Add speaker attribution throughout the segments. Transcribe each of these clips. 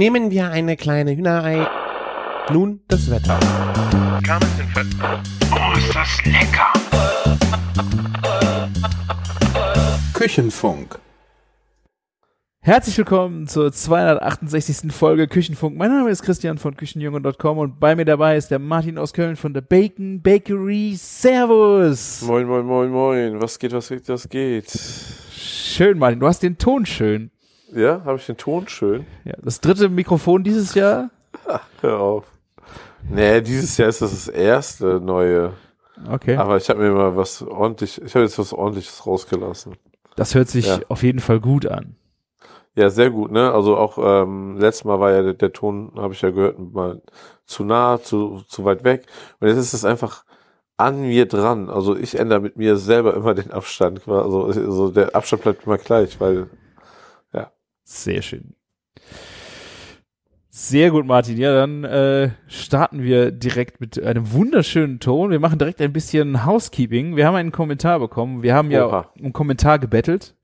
Speaker 1: Nehmen wir eine kleine Hühnerei. Nun das Wetter.
Speaker 2: Oh, ist das lecker!
Speaker 3: Küchenfunk.
Speaker 4: Herzlich willkommen zur 268. Folge Küchenfunk. Mein Name ist Christian von Küchenjunge.com und bei mir dabei ist der Martin aus Köln von der Bacon Bakery. Servus!
Speaker 5: Moin, moin, moin, moin. Was geht, was geht, was geht?
Speaker 4: Schön, Martin. Du hast den Ton schön.
Speaker 5: Ja, habe ich den Ton schön?
Speaker 4: Ja, das dritte Mikrofon dieses Jahr.
Speaker 5: Hör auf. Nee, dieses Jahr ist das das erste neue.
Speaker 4: Okay.
Speaker 5: Aber ich habe mir mal was ordentlich, ich habe jetzt was ordentliches rausgelassen.
Speaker 4: Das hört sich
Speaker 5: Ja.
Speaker 4: auf jeden Fall gut an.
Speaker 5: Ja, sehr gut, ne? Also auch ähm, letztes Mal war ja der, der Ton, habe ich ja gehört, mal zu nah, zu, zu weit weg. Und jetzt ist es einfach an mir dran. Also ich ändere mit mir selber immer den Abstand. Also, also der Abstand bleibt immer gleich, weil
Speaker 4: Sehr schön. Sehr gut, Martin. Ja, dann äh, starten wir direkt mit einem wunderschönen Ton. Wir machen direkt ein bisschen Housekeeping. Wir haben einen Kommentar bekommen. Wir haben ja
Speaker 5: Oha.
Speaker 4: um Kommentar gebettelt.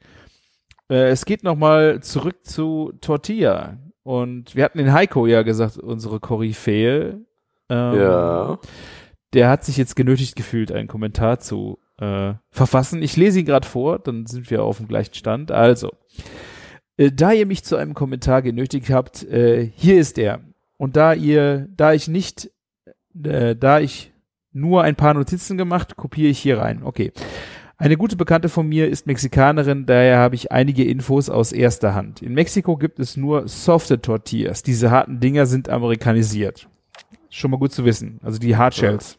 Speaker 4: Äh, es geht nochmal zurück zu Tortilla. Und wir hatten den Heiko ja gesagt, unsere Koryphäe. Ähm,
Speaker 5: ja.
Speaker 4: Der hat sich jetzt genötigt gefühlt, einen Kommentar zu äh, verfassen. Ich lese ihn gerade vor, dann sind wir auf dem gleichen Stand. Also, da ihr mich zu einem Kommentar genötigt habt, äh, hier ist er. Und da ihr, da ich nicht, äh, da ich nur ein paar Notizen gemacht, kopiere ich hier rein. Okay. Eine gute Bekannte von mir ist Mexikanerin, daher habe ich einige Infos aus erster Hand. In Mexiko gibt es nur softe Tortillas. Diese harten Dinger sind amerikanisiert. Schon mal gut zu wissen. Also die Hardshells.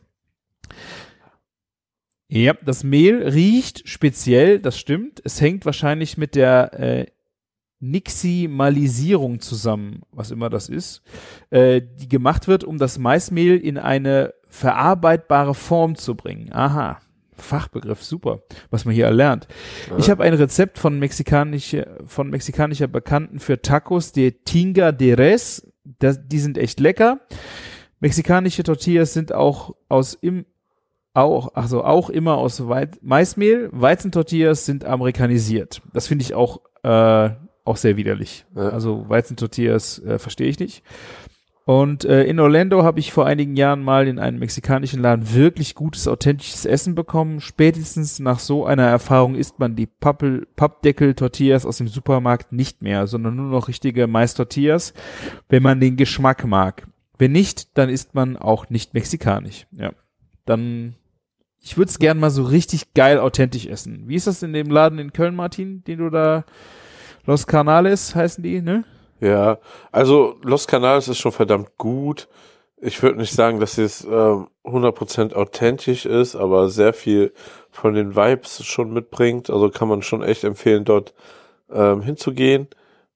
Speaker 4: Ja, das Mehl riecht speziell, das stimmt. Es hängt wahrscheinlich mit der äh, Niximalisierung zusammen, was immer das ist, äh, die gemacht wird, um das Maismehl in eine verarbeitbare Form zu bringen. Aha. Fachbegriff, super, was man hier erlernt. Ich habe ein Rezept von mexikanischer, von mexikanischer Bekannten für Tacos de Tinga de Res. Das, die sind echt lecker. Mexikanische Tortillas sind auch aus im auch, also auch immer aus Weit Maismehl. Weizentortillas sind amerikanisiert. Das finde ich auch, äh, auch sehr widerlich.
Speaker 5: Ja.
Speaker 4: Also Weizentortillas äh, verstehe ich nicht. Und äh, in Orlando habe ich vor einigen Jahren mal in einem mexikanischen Laden wirklich gutes, authentisches Essen bekommen. Spätestens nach so einer Erfahrung isst man die Pappel, Pappdeckel-Tortillas aus dem Supermarkt nicht mehr, sondern nur noch richtige Mais-Tortillas, wenn man den Geschmack mag. Wenn nicht, dann isst man auch nicht mexikanisch. Ja. Dann, ich würde es gern mal so richtig geil authentisch essen. Wie ist das in dem Laden in Köln, Martin, den du da, Los Canales heißen die, ne?
Speaker 5: Ja, also Los Canales ist schon verdammt gut. Ich würde nicht sagen, dass es ähm, 100% authentisch ist, aber sehr viel von den Vibes schon mitbringt. Also kann man schon echt empfehlen, dort ähm, hinzugehen.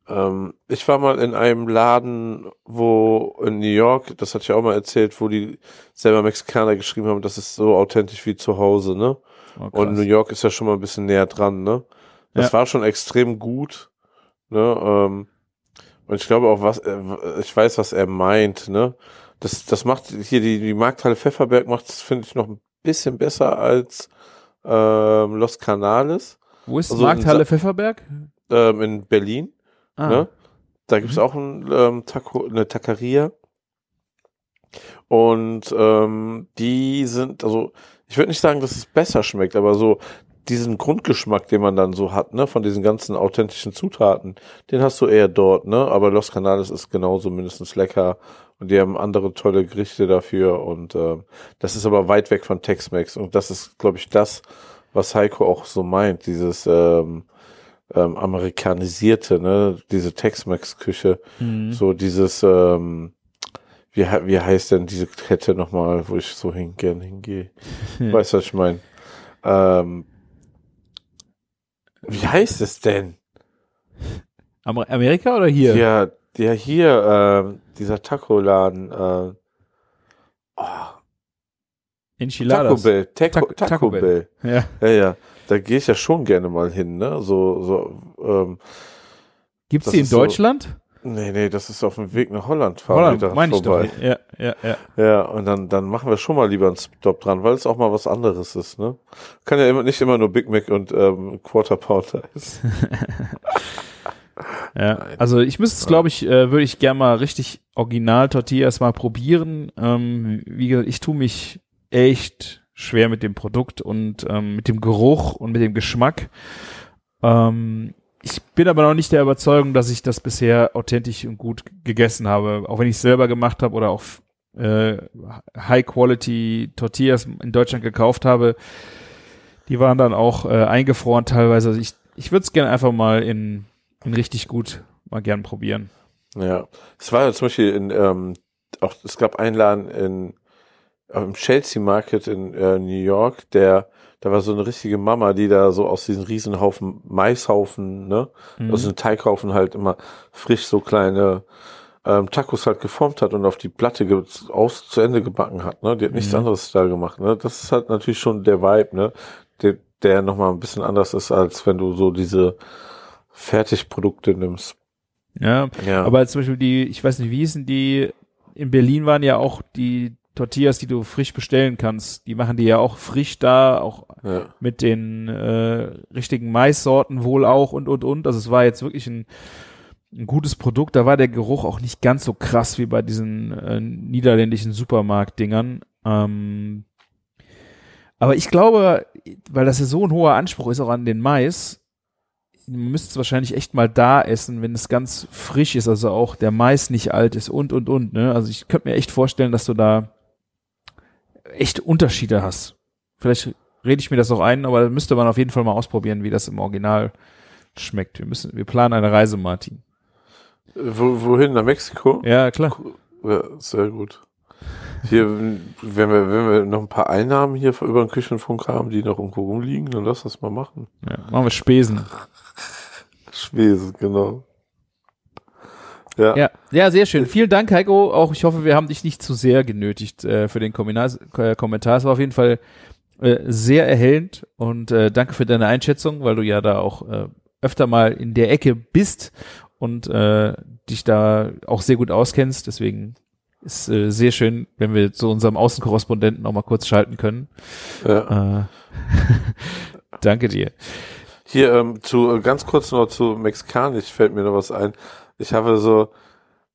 Speaker 5: Ähm, ich war mal in einem Laden, wo in New York, das hatte ich auch mal erzählt, wo die selber Mexikaner geschrieben haben, das ist so authentisch wie zu Hause, ne?
Speaker 4: Oh,
Speaker 5: Und New York ist ja schon mal ein bisschen näher dran, ne? Das
Speaker 4: Ja.
Speaker 5: war schon extrem gut, ne? Ähm, und ich glaube auch, was er, ich weiß, was er meint, ne? Das, das macht hier die, die Markthalle Pfefferberg macht das, finde ich, noch ein bisschen besser als ähm, Los Canales
Speaker 4: Wo ist
Speaker 5: also in
Speaker 4: Markthalle
Speaker 5: Sa-
Speaker 4: Pfefferberg?
Speaker 5: ähm, in Berlin.
Speaker 4: Ah,
Speaker 5: Ne? Da gibt's auch ein, ähm, Taco, eine Taqueria. Und ähm, die sind, also ich würde nicht sagen, dass es besser schmeckt, aber so diesen Grundgeschmack, den man dann so hat, ne, von diesen ganzen authentischen Zutaten, den hast du eher dort, ne? Aber Los Canales ist genauso mindestens lecker und die haben andere tolle Gerichte dafür und ähm, das ist aber weit weg von Tex-Mex und das ist, glaube ich, das, was Heiko auch so meint, dieses ähm, ähm, amerikanisierte, ne, diese Tex-Mex-Küche,
Speaker 4: Mhm.
Speaker 5: so dieses, ähm, wie, wie heißt denn diese Kette nochmal, wo ich so hin, gern hingehe? Weißt du, was ich meine? Ähm, wie heißt es denn?
Speaker 4: Amer Amerika oder hier?
Speaker 5: Ja, ja hier, ähm, dieser Taco-Laden, äh, oh,
Speaker 4: Enchiladas.
Speaker 5: Taco Bell, Taco,
Speaker 4: Taco-
Speaker 5: Taco,
Speaker 4: Bell.
Speaker 5: Bell.
Speaker 4: Ja.
Speaker 5: Ja, ja, da gehe ich ja schon gerne mal hin, ne? So, so, ähm,
Speaker 4: Gibt's die in
Speaker 5: ist so-
Speaker 4: Deutschland?
Speaker 5: Nee, nee, das ist auf dem Weg nach Holland. fahren
Speaker 4: Holland, meine ich doch. Ja, ja, ja.
Speaker 5: Ja, und dann, dann machen wir schon mal lieber einen Stop dran, weil es auch mal was anderes ist, ne? Kann ja immer, nicht immer nur Big Mac und ähm, Quarter Pounder ist.
Speaker 4: Ja,
Speaker 5: Nein.
Speaker 4: also ich müsste es, glaube ich, äh, würde ich gerne mal richtig original Tortillas mal probieren. Ähm, wie gesagt, ich tue mich echt schwer mit dem Produkt und ähm, mit dem Geruch und mit dem Geschmack. Ähm, ich bin aber noch nicht der Überzeugung, dass ich das bisher authentisch und gut gegessen habe, auch wenn ich es selber gemacht habe oder auch äh, High-Quality Tortillas in Deutschland gekauft habe. Die waren dann auch äh, eingefroren teilweise. Also ich, ich würde es gerne einfach mal in, in richtig gut mal gern probieren.
Speaker 5: Ja, es war zum Beispiel in, ähm, auch, es gab einen Laden in, im Chelsea Market in äh, New York, der, da war so eine richtige Mama, die da so aus diesen Riesenhaufen Maishaufen, ne,
Speaker 4: Mhm.
Speaker 5: aus den Teighaufen halt immer frisch so kleine ähm, Tacos halt geformt hat und auf die Platte aus zu Ende gebacken hat, ne, die hat nichts
Speaker 4: Mhm.
Speaker 5: anderes da gemacht, ne, das ist halt natürlich schon der Vibe, ne, der, der nochmal ein bisschen anders ist, als wenn du so diese Fertigprodukte nimmst.
Speaker 4: Ja,
Speaker 5: Ja.
Speaker 4: aber zum Beispiel die, ich weiß nicht, wie hießen die, in Berlin waren ja auch die Tortillas, die du frisch bestellen kannst. Die machen die ja auch frisch da, auch
Speaker 5: ja.
Speaker 4: mit den äh, richtigen Maissorten wohl auch und und und. Also es war jetzt wirklich ein, ein gutes Produkt. Da war der Geruch auch nicht ganz so krass wie bei diesen äh, niederländischen Supermarktdingern. Ähm, aber ich glaube, weil das ja so ein hoher Anspruch ist auch an den Mais, man müsste es wahrscheinlich echt mal da essen, wenn es ganz frisch ist, also auch der Mais nicht alt ist und und und. Ne? Also ich könnte mir echt vorstellen, dass du da echt Unterschiede hast. Vielleicht rede ich mir das auch ein, aber müsste man auf jeden Fall mal ausprobieren, wie das im Original schmeckt. Wir müssen, wir planen eine Reise, Martin.
Speaker 5: Wo, wohin? Nach Mexiko?
Speaker 4: Ja, klar.
Speaker 5: Ja, sehr gut. Hier, wenn wir, wenn wir noch ein paar Einnahmen hier über den Küchenfunk haben, die noch irgendwo rumliegen, dann lass das mal machen.
Speaker 4: Ja, machen wir Spesen.
Speaker 5: Schwesen, genau. Ja,
Speaker 4: Ja, ja, sehr schön. Vielen Dank, Heiko. Auch ich hoffe, wir haben dich nicht zu sehr genötigt äh, für den Kommentar. Äh, Kommentar. Es war auf jeden Fall äh, sehr erhellend und äh, danke für deine Einschätzung, weil du ja da auch äh, öfter mal in der Ecke bist und äh, dich da auch sehr gut auskennst. Deswegen ist äh, sehr schön, wenn wir zu unserem Außenkorrespondenten auch mal kurz schalten können.
Speaker 5: ja.
Speaker 4: Äh, danke dir.
Speaker 5: Hier, ähm, zu, äh, ganz kurz noch zu Mexikanisch fällt mir noch was ein. Ich habe so,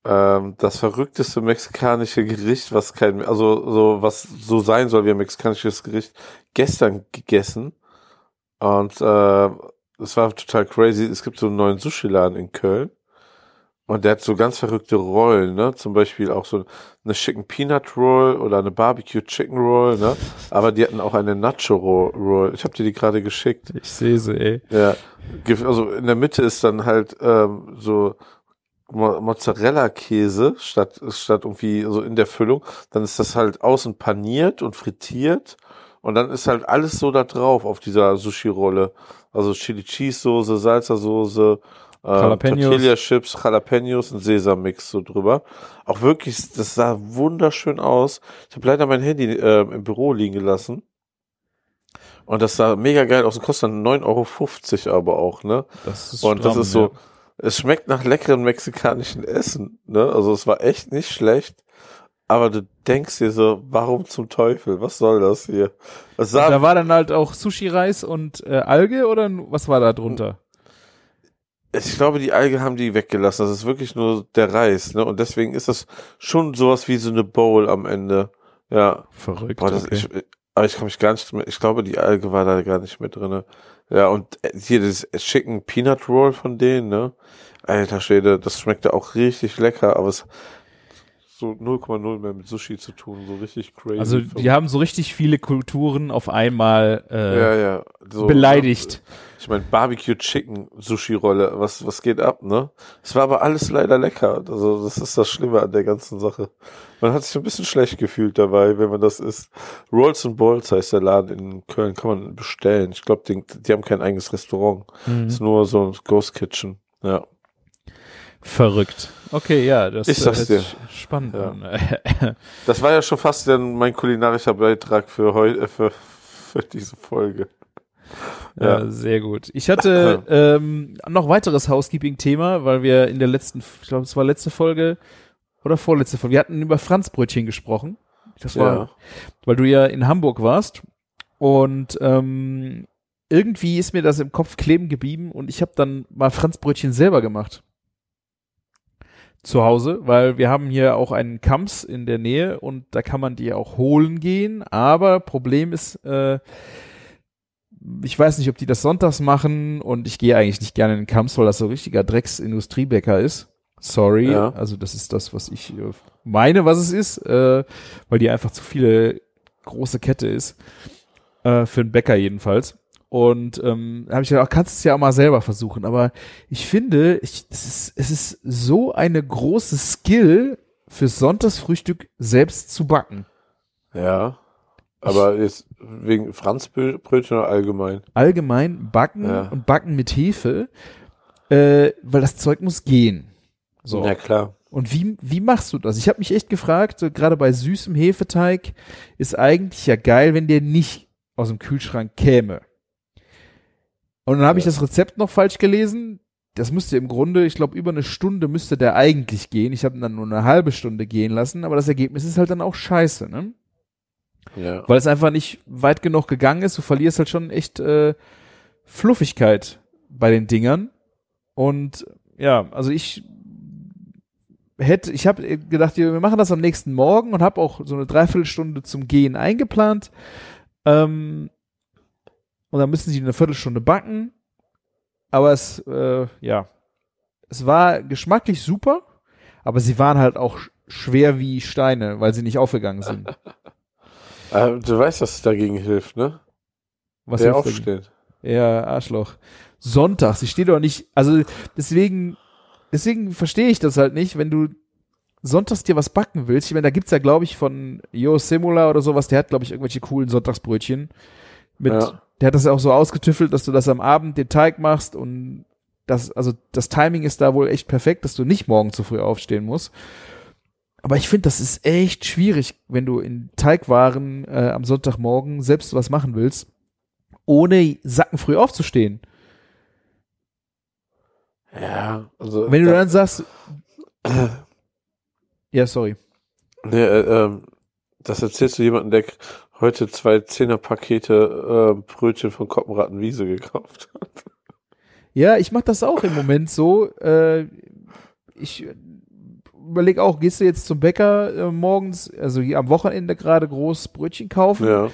Speaker 5: ähm, das verrückteste mexikanische Gericht, was kein, also so, was so sein soll wie ein mexikanisches Gericht, gestern gegessen. Und äh, es war total crazy. Es gibt so einen neuen Sushi-Laden in Köln. Und der hat so ganz verrückte Rollen, ne? Zum Beispiel auch so eine Chicken Peanut Roll oder eine Barbecue Chicken Roll, ne? Aber die hatten auch eine Nacho Roll. Ich habe dir die gerade geschickt.
Speaker 4: Ich sehe sie, ey.
Speaker 5: Ja, also in der Mitte ist dann halt ähm, so Mo Mozzarella-Käse statt statt irgendwie so in der Füllung. Dann ist das halt außen paniert und frittiert und dann ist halt alles so da drauf auf dieser Sushi-Rolle. Also Chili Cheese Soße, Salsa Soße,
Speaker 4: Jalapenos.
Speaker 5: Tortilla Chips, Jalapenos und Sesammix so drüber. Auch wirklich, das sah wunderschön aus. Ich habe leider mein Handy äh, im Büro liegen gelassen. Und das sah mega geil aus und kostet dann 9,50 Euro aber auch, ne?
Speaker 4: Das ist
Speaker 5: Und das
Speaker 4: stramm,
Speaker 5: ist so,
Speaker 4: ja.
Speaker 5: es schmeckt nach leckerem mexikanischen Essen, ne? Also es war echt nicht schlecht. Aber du denkst dir so, warum zum Teufel? Was soll das hier? Sah,
Speaker 4: Da war dann halt auch Sushi-Reis und äh, Alge oder was war da drunter?
Speaker 5: Ich glaube, die Alge haben die weggelassen. Das ist wirklich nur der Reis, ne? Und deswegen ist das schon sowas wie so eine Bowl am Ende. Ja.
Speaker 4: Verrückt.
Speaker 5: Boah, das,
Speaker 4: okay.
Speaker 5: ich, aber ich kann mich gar nicht mehr, ich glaube, die Alge war da gar nicht mit drinne. Ja, und äh, hier das Chicken Peanut Roll von denen, ne? Alter Schwede, das schmeckte auch richtig lecker, aber es so 0,0 mehr mit Sushi zu tun, so richtig crazy.
Speaker 4: also die haben so richtig viele Kulturen auf einmal äh,
Speaker 5: ja, ja, so,
Speaker 4: beleidigt.
Speaker 5: Ich meine, Barbecue Chicken Sushi Rolle, was, was geht ab, ne? Es war aber alles leider lecker. Also, das ist das Schlimme an der ganzen Sache. Man hat sich ein bisschen schlecht gefühlt dabei, wenn man das isst. Rolls and Balls heißt der Laden in Köln, kann man bestellen. Ich glaube, die, die haben kein eigenes Restaurant.
Speaker 4: Mhm.
Speaker 5: Ist nur so ein Ghost Kitchen. Ja.
Speaker 4: Verrückt. Okay, ja, das
Speaker 5: Ich sag's
Speaker 4: äh,
Speaker 5: dir.
Speaker 4: ist spannend.
Speaker 5: Ja. Das war ja schon fast mein kulinarischer Beitrag für heute, äh, für, für diese Folge.
Speaker 4: Ja,
Speaker 5: Ja.
Speaker 4: sehr gut. Ich hatte ähm, noch weiteres Housekeeping-Thema, weil wir in der letzten, ich glaube, es war letzte Folge oder vorletzte Folge, wir hatten über Franzbrötchen gesprochen. Das war,
Speaker 5: Ja.
Speaker 4: weil du ja in Hamburg warst und ähm, irgendwie ist mir das im Kopf kleben geblieben und ich habe dann mal Franzbrötchen selber gemacht. Zu Hause, weil wir haben hier auch einen Kamps in der Nähe und da kann man die auch holen gehen. Aber Problem ist, äh, ich weiß nicht, ob die das sonntags machen und ich gehe eigentlich nicht gerne in den Kamps, weil das so richtiger Drecks-Industriebäcker ist. Sorry,
Speaker 5: Ja.
Speaker 4: also das ist das, was ich äh, meine, was es ist, äh, weil die einfach zu viele große Kette ist. Äh, für einen Bäcker jedenfalls. Und ähm, habe ich gedacht, ach, kannst du es ja auch mal selber versuchen. Aber ich finde, ich, es, ist, es ist so eine große Skill fürs Sonntagsfrühstück selbst zu backen.
Speaker 5: Ja. Aber jetzt wegen Franzbrötchen oder allgemein?
Speaker 4: Allgemein backen
Speaker 5: Ja.
Speaker 4: und backen mit Hefe, äh, weil das Zeug muss gehen. So.
Speaker 5: Ja, klar.
Speaker 4: Und wie, wie machst du das? Ich habe mich echt gefragt, so gerade bei süßem Hefeteig ist eigentlich ja geil, wenn der nicht aus dem Kühlschrank käme. Und dann habe ich das Rezept noch falsch gelesen. Das müsste im Grunde, ich glaube, über eine Stunde müsste der eigentlich gehen. Ich habe ihn dann nur eine halbe Stunde gehen lassen, aber das Ergebnis ist halt dann auch scheiße, ne?
Speaker 5: Ja.
Speaker 4: Weil es einfach nicht weit genug gegangen ist. Du verlierst halt schon echt äh, Fluffigkeit bei den Dingern. Und ja, also ich hätte, ich habe gedacht, wir machen das am nächsten Morgen und habe auch so eine Dreiviertelstunde zum Gehen eingeplant. Ähm, und dann müssen sie eine Viertelstunde backen. Aber es, äh, ja, es war geschmacklich super, aber sie waren halt auch sch- schwer wie Steine, weil sie nicht aufgegangen sind.
Speaker 5: Äh, du weißt, dass es dagegen hilft, ne?
Speaker 4: Was
Speaker 5: Der
Speaker 4: hilft dagegen?
Speaker 5: aufsteht.
Speaker 4: Ja, Arschloch. Sonntags, ich stehe doch nicht, also deswegen, deswegen verstehe ich das halt nicht, wenn du sonntags dir was backen willst. Ich meine, da gibt's ja, glaube ich, von Jo Simula oder sowas, der hat, glaube ich, irgendwelche coolen Sonntagsbrötchen. Mit,
Speaker 5: Ja.
Speaker 4: Der hat das ja auch so ausgetüffelt, dass du das am Abend den Teig machst und das, also das Timing ist da wohl echt perfekt, dass du nicht morgen zu früh aufstehen musst. Aber ich finde, das ist echt schwierig, wenn du in Teigwaren äh, am Sonntagmorgen selbst was machen willst, ohne sackenfrüh aufzustehen.
Speaker 5: Ja, also.
Speaker 4: Wenn du
Speaker 5: da-
Speaker 4: dann sagst, ja, sorry.
Speaker 5: Nee, äh, ähm, das erzählst du jemandem, der heute zwei Zehnerpakete äh, Brötchen von Koppenrattenwiese gekauft hat.
Speaker 4: Ja, ich mache das auch im Moment so. Äh, ich überlege auch, gehst du jetzt zum Bäcker äh, morgens, also hier am Wochenende gerade groß Brötchen kaufen?
Speaker 5: Ja.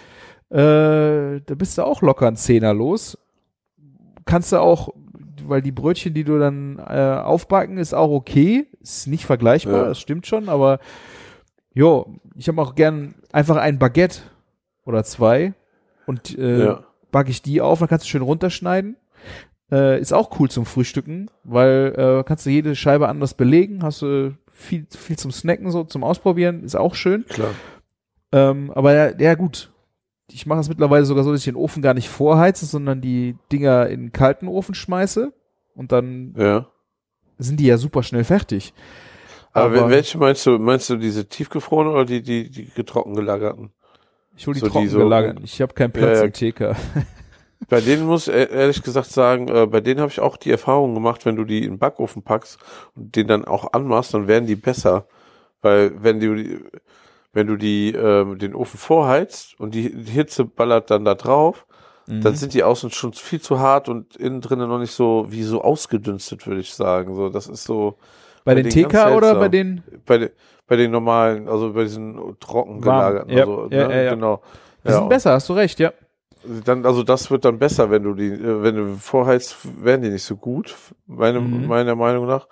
Speaker 4: Äh, da bist du auch locker ein Zehner los. Kannst du auch, weil die Brötchen, die du dann äh, aufbacken, ist auch okay. Ist nicht vergleichbar,
Speaker 5: Ja.
Speaker 4: das stimmt schon, aber jo, ich habe auch gern einfach ein Baguette oder zwei und äh,
Speaker 5: ja.
Speaker 4: backe ich die auf, dann kannst du schön runterschneiden. Äh, ist auch cool zum Frühstücken, weil äh, kannst du jede Scheibe anders belegen, hast du viel, viel zum Snacken, so zum Ausprobieren, ist auch schön.
Speaker 5: Klar.
Speaker 4: Ähm, aber ja, ja gut. Ich mache es mittlerweile sogar so, dass ich den Ofen gar nicht vorheize, sondern die Dinger in den kalten Ofen schmeiße und dann
Speaker 5: Ja.
Speaker 4: sind die ja super schnell fertig.
Speaker 5: Aber,
Speaker 4: Aber-
Speaker 5: welche meinst du? Meinst du diese tiefgefrorenen oder die, die, die getrocken gelagerten?
Speaker 4: Ich hole die
Speaker 5: So die
Speaker 4: trocken
Speaker 5: so-
Speaker 4: gelagert. Ich habe keinen Platz
Speaker 5: Ja,
Speaker 4: im TK.
Speaker 5: Bei denen muss ich e- ehrlich gesagt sagen, äh, bei denen habe ich auch die Erfahrung gemacht, wenn du die in den Backofen packst und den dann auch anmachst, dann werden die besser. Weil wenn du die, wenn du die, ähm, den Ofen vorheizt und die Hitze ballert dann da drauf, dann sind die außen schon viel zu hart und innen drinnen noch nicht so, wie so ausgedünstet, würde ich sagen. So, das ist so
Speaker 4: bei
Speaker 5: bei
Speaker 4: den
Speaker 5: ganz
Speaker 4: TK oder bei den
Speaker 5: bei, den bei den normalen, also bei diesen trocken gelagerten,
Speaker 4: Ja,
Speaker 5: also,
Speaker 4: ja,
Speaker 5: ne?
Speaker 4: ja,
Speaker 5: genau.
Speaker 4: die sind besser, hast du recht, ja.
Speaker 5: Dann, also das wird dann besser, wenn du die, wenn du vorheizt, werden die nicht so gut, meine,
Speaker 4: Mhm.
Speaker 5: meiner Meinung nach.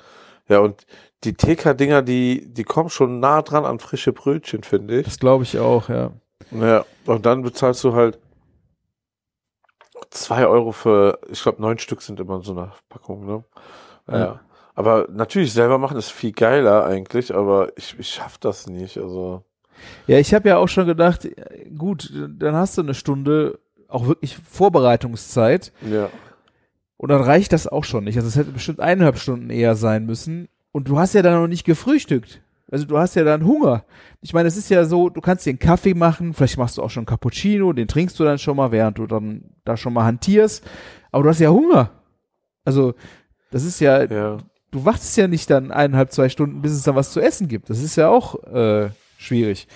Speaker 5: Ja, und die TK-Dinger, die, die kommen schon nah dran an frische Brötchen, finde ich.
Speaker 4: Das glaube ich auch, ja.
Speaker 5: Ja, und dann bezahlst du halt zwei Euro für, ich glaube, neun Stück sind immer in so einer Packung, ne? Ja.
Speaker 4: Ja.
Speaker 5: Aber natürlich selber machen ist viel geiler eigentlich, aber ich, ich schaff das nicht, also.
Speaker 4: Ja, ich habe ja auch schon gedacht, äh, gut, dann hast du eine Stunde auch wirklich Vorbereitungszeit
Speaker 5: Ja.
Speaker 4: und dann reicht das auch schon nicht. Also es hätte bestimmt eineinhalb Stunden eher sein müssen und du hast ja dann noch nicht gefrühstückt. Also du hast ja dann Hunger. Ich meine, es ist ja so, du kannst dir einen Kaffee machen, vielleicht machst du auch schon einen Cappuccino, den trinkst du dann schon mal, während du dann da schon mal hantierst, aber du hast ja Hunger. Also das ist ja,
Speaker 5: Ja.
Speaker 4: Du wartest ja nicht dann eineinhalb, zwei Stunden, bis es dann was zu essen gibt. Das ist ja auch äh, schwierig.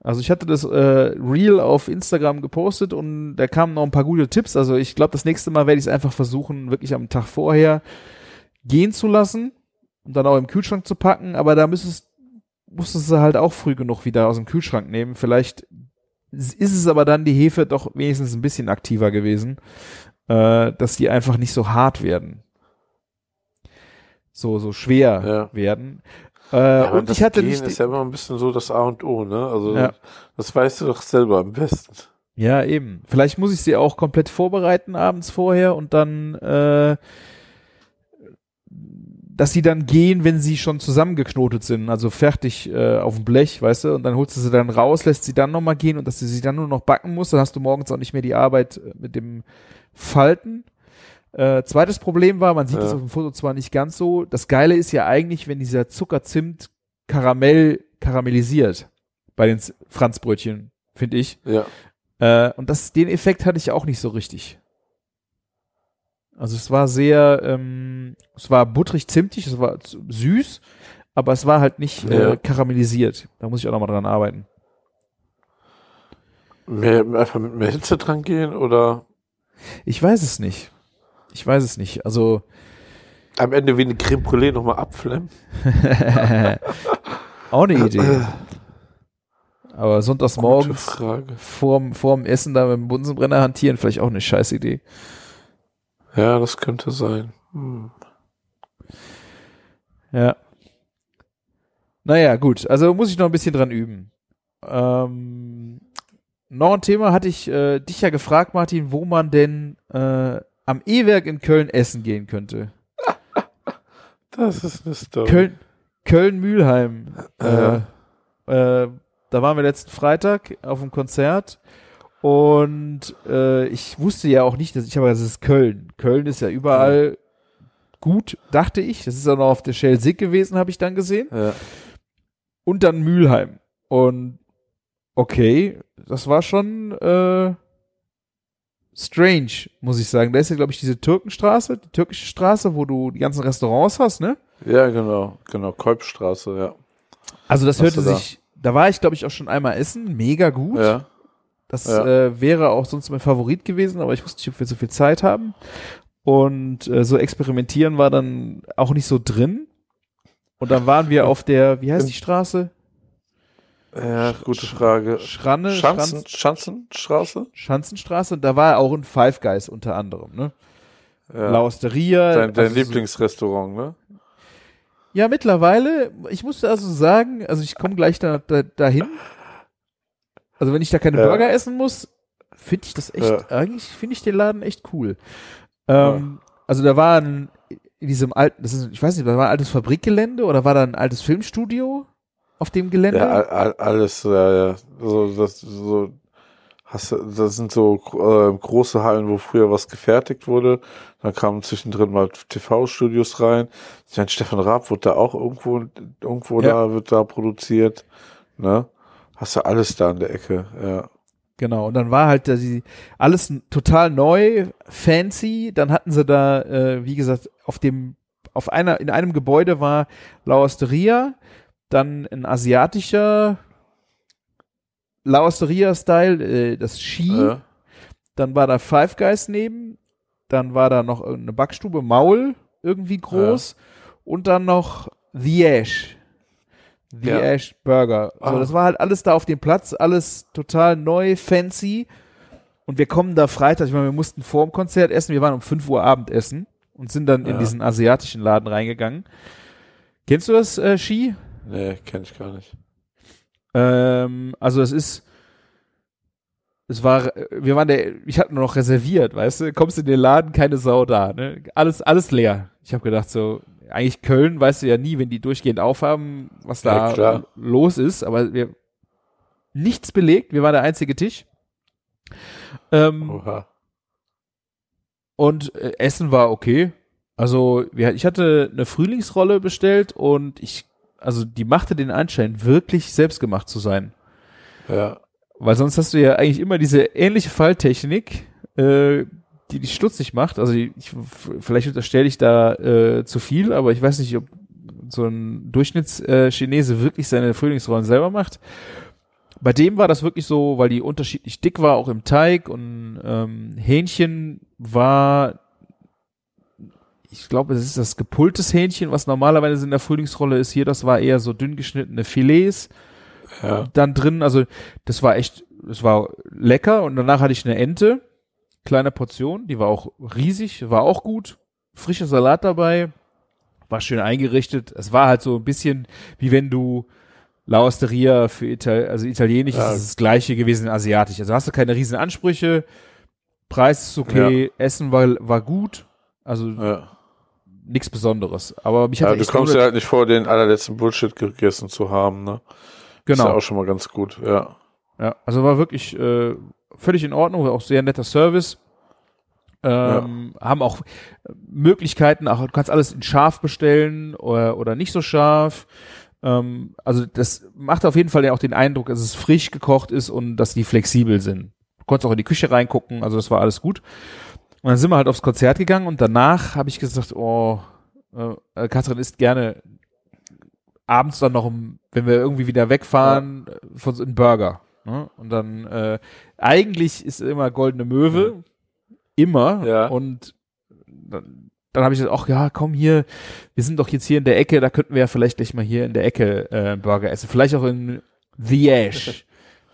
Speaker 4: Also ich hatte das äh, Reel auf Instagram gepostet und da kamen noch ein paar gute Tipps. Also ich glaube, das nächste Mal werde ich es einfach versuchen, wirklich am Tag vorher gehen zu lassen und dann auch im Kühlschrank zu packen. Aber da müsstest, musstest du halt auch früh genug wieder aus dem Kühlschrank nehmen. Vielleicht ist es aber dann die Hefe doch wenigstens ein bisschen aktiver gewesen, äh, dass die einfach nicht so hart werden. So, so schwer
Speaker 5: Ja.
Speaker 4: werden. Äh,
Speaker 5: Ja,
Speaker 4: und
Speaker 5: das
Speaker 4: ich hatte
Speaker 5: Gehen
Speaker 4: nicht.
Speaker 5: ist ja immer ein bisschen so das A und O, ne? Also
Speaker 4: Ja.
Speaker 5: das weißt du doch selber am besten.
Speaker 4: Ja, eben. Vielleicht muss ich sie auch komplett vorbereiten abends vorher und dann, äh, dass sie dann gehen, wenn sie schon zusammengeknotet sind, also fertig äh, auf dem Blech, weißt du, und dann holst du sie dann raus, lässt sie dann nochmal gehen und dass du sie dann nur noch backen musst, dann hast du morgens auch nicht mehr die Arbeit äh, mit dem Falten. Äh, zweites Problem war, man sieht
Speaker 5: Ja.
Speaker 4: das auf dem Foto zwar nicht ganz so, das Geile ist ja eigentlich, wenn dieser Zuckerzimt Karamell karamellisiert bei den Franzbrötchen, finde ich.
Speaker 5: Ja.
Speaker 4: Äh, und das, den Effekt hatte ich auch nicht so richtig. Also es war sehr, ähm, es war butterig zimtig, es war süß, aber es war halt nicht
Speaker 5: Ja.
Speaker 4: äh, karamellisiert. Da muss ich auch nochmal dran arbeiten.
Speaker 5: Mehr, einfach mit mehr Hitze dran gehen oder
Speaker 4: Ich weiß es nicht. Ich weiß es nicht. Also
Speaker 5: am Ende wie eine Creme Brûlée nochmal abflammen?
Speaker 4: auch eine Idee. Aber sonntags morgens vorm, vorm Essen da mit dem Bunsenbrenner hantieren, vielleicht auch eine scheiß Idee.
Speaker 5: Ja, das könnte sein. Hm.
Speaker 4: Ja. Naja, gut. Also muss ich noch ein bisschen dran üben. Ähm, noch ein Thema hatte ich äh, dich ja gefragt, Martin, wo man denn äh, am E-Werk in Köln essen gehen könnte.
Speaker 5: Das ist eine Story.
Speaker 4: Köln, Köln-Mühlheim. Äh, äh, da waren wir letzten Freitag auf dem Konzert und äh, ich wusste ja auch nicht, dass ich aber das ist Köln. Köln ist ja überall gut, dachte ich. Das ist auch noch auf der Shell Sick gewesen, habe ich dann gesehen.
Speaker 5: Ja.
Speaker 4: und dann Mülheim. Und okay, das war schon äh, strange, muss ich sagen. Da ist ja, glaube ich, diese Türkenstraße, die türkische Straße, wo du die ganzen Restaurants hast, ne?
Speaker 5: ja, genau, genau. Kolbstraße, ja.
Speaker 4: Also das hörte
Speaker 5: da?
Speaker 4: sich, da war ich, glaube ich, auch schon einmal essen, mega gut.
Speaker 5: Ja.
Speaker 4: Das
Speaker 5: Ja.
Speaker 4: äh, wäre auch sonst mein Favorit gewesen, aber ich wusste nicht, ob wir so viel Zeit haben. Und äh, so experimentieren war dann auch nicht so drin. Und dann waren wir auf der, wie heißt die Straße?
Speaker 5: Ja, gute Frage.
Speaker 4: Schranne,
Speaker 5: Schanzen,
Speaker 4: Schanz,
Speaker 5: Schanzenstraße?
Speaker 4: Schanzenstraße. Und da war auch ein Five Guys unter anderem, ne?
Speaker 5: Ja.
Speaker 4: La Osteria.
Speaker 5: Dein, dein
Speaker 4: also so-
Speaker 5: Lieblingsrestaurant, ne?
Speaker 4: Ja, mittlerweile, ich musste also sagen, also ich komme gleich da, da, dahin. Also wenn ich da keine
Speaker 5: Ja.
Speaker 4: Burger essen muss, finde ich das echt,
Speaker 5: Ja.
Speaker 4: eigentlich finde ich den Laden echt cool. Ähm, Also da war ein, in diesem alten, das ist, ich weiß nicht, da war ein altes Fabrikgelände oder war da ein altes Filmstudio auf dem Gelände?
Speaker 5: Ja, all, all, alles, ja, ja. So, das, so, hast das sind so äh, große Hallen, wo früher was gefertigt wurde. Dann kamen zwischendrin mal TV-Studios rein. Ich meine, Stefan Raab wurde da auch irgendwo, irgendwo
Speaker 4: Ja.
Speaker 5: da, wird da produziert. Ne? Hast du alles da in der Ecke, ja.
Speaker 4: Genau, und dann war halt da die, alles total neu, fancy. Dann hatten sie da, äh, wie gesagt, auf dem, auf einer, in einem Gebäude war La Osteria, dann ein asiatischer La Osteria-Style, äh, das Ski,
Speaker 5: ja.
Speaker 4: dann war da Five Guys neben, dann war da noch eine Backstube, Maul, irgendwie groß, und dann noch The Ash. The
Speaker 5: Ja.
Speaker 4: Ash Burger. So,
Speaker 5: Ah.
Speaker 4: das war halt alles da auf dem Platz, alles total neu, fancy. Und wir kommen da Freitag, ich meine, wir mussten vor dem Konzert essen, wir waren um 5 Uhr Abendessen und sind dann in
Speaker 5: Ja.
Speaker 4: diesen asiatischen Laden reingegangen. Kennst du das, äh, Ski?
Speaker 5: Nee, kenn ich gar nicht.
Speaker 4: Ähm, also es ist, es war, wir waren der, ich hatte nur noch reserviert, weißt du, kommst in den Laden, keine Sau da, ne? Alles, alles leer. Ich habe gedacht so, eigentlich Köln, weißt du ja nie, wenn die durchgehend aufhaben, was
Speaker 5: Ja,
Speaker 4: da
Speaker 5: klar.
Speaker 4: los ist, aber wir, nichts belegt, wir waren der einzige Tisch. Ähm,
Speaker 5: Oha.
Speaker 4: und äh, Essen war okay. Also wir, ich hatte eine Frühlingsrolle bestellt und ich, also die machte den Anschein, wirklich selbstgemacht zu sein.
Speaker 5: Ja.
Speaker 4: Weil sonst hast du ja eigentlich immer diese ähnliche Falltechnik, äh, die dich stutzig macht. Also ich, vielleicht unterstelle ich da äh, zu viel, aber ich weiß nicht, ob so ein Durchschnittschinese äh, wirklich seine Frühlingsrollen selber macht. bei dem war das wirklich so, weil die unterschiedlich dick war, auch im Teig und ähm, Hähnchen war, ich glaube, es ist das gepultes Hähnchen, was normalerweise in der Frühlingsrolle ist. Hier, das war eher so dünn geschnittene Filets
Speaker 5: Ja.
Speaker 4: dann drin. Also das war echt, das war lecker. Und danach hatte ich eine Ente, kleine Portion, die war auch riesig, war auch gut. Frischer Salat dabei, war schön eingerichtet. Es war halt so ein bisschen wie wenn du La Osteria für Ital also italienisch
Speaker 5: Ja.
Speaker 4: ist das gleiche gewesen asiatisch. Also hast du keine riesen Ansprüche, Preis ist okay, Essen war, war gut, also
Speaker 5: Ja.
Speaker 4: Nichts Besonderes. Aber mich hat
Speaker 5: Ja, du kommst ja halt nicht vor, den allerletzten Bullshit gegessen zu haben, ne? Ist
Speaker 4: genau.
Speaker 5: ja auch schon mal ganz gut, ja.
Speaker 4: Ja, also war wirklich äh, völlig in Ordnung, war auch sehr netter Service. Ähm, Haben auch Möglichkeiten, auch, du kannst alles in scharf bestellen oder, oder nicht so scharf. Ähm, also das macht auf jeden Fall ja auch den Eindruck, dass es frisch gekocht ist und dass die flexibel sind. Du konntest auch in die Küche reingucken, also das war alles gut. Und dann sind wir halt aufs Konzert gegangen und danach habe ich gesagt, oh, äh, Katrin isst gerne abends dann noch, um, wenn wir irgendwie wieder wegfahren, äh, von so einem Burger. Ne? Und dann, äh, eigentlich ist immer Goldene Möwe, immer.
Speaker 5: Ja.
Speaker 4: Und dann, dann habe ich gesagt, ach ja, komm hier, wir sind doch jetzt hier in der Ecke, da könnten wir ja vielleicht gleich mal hier in der Ecke äh, einen Burger essen. Vielleicht auch in The Ash.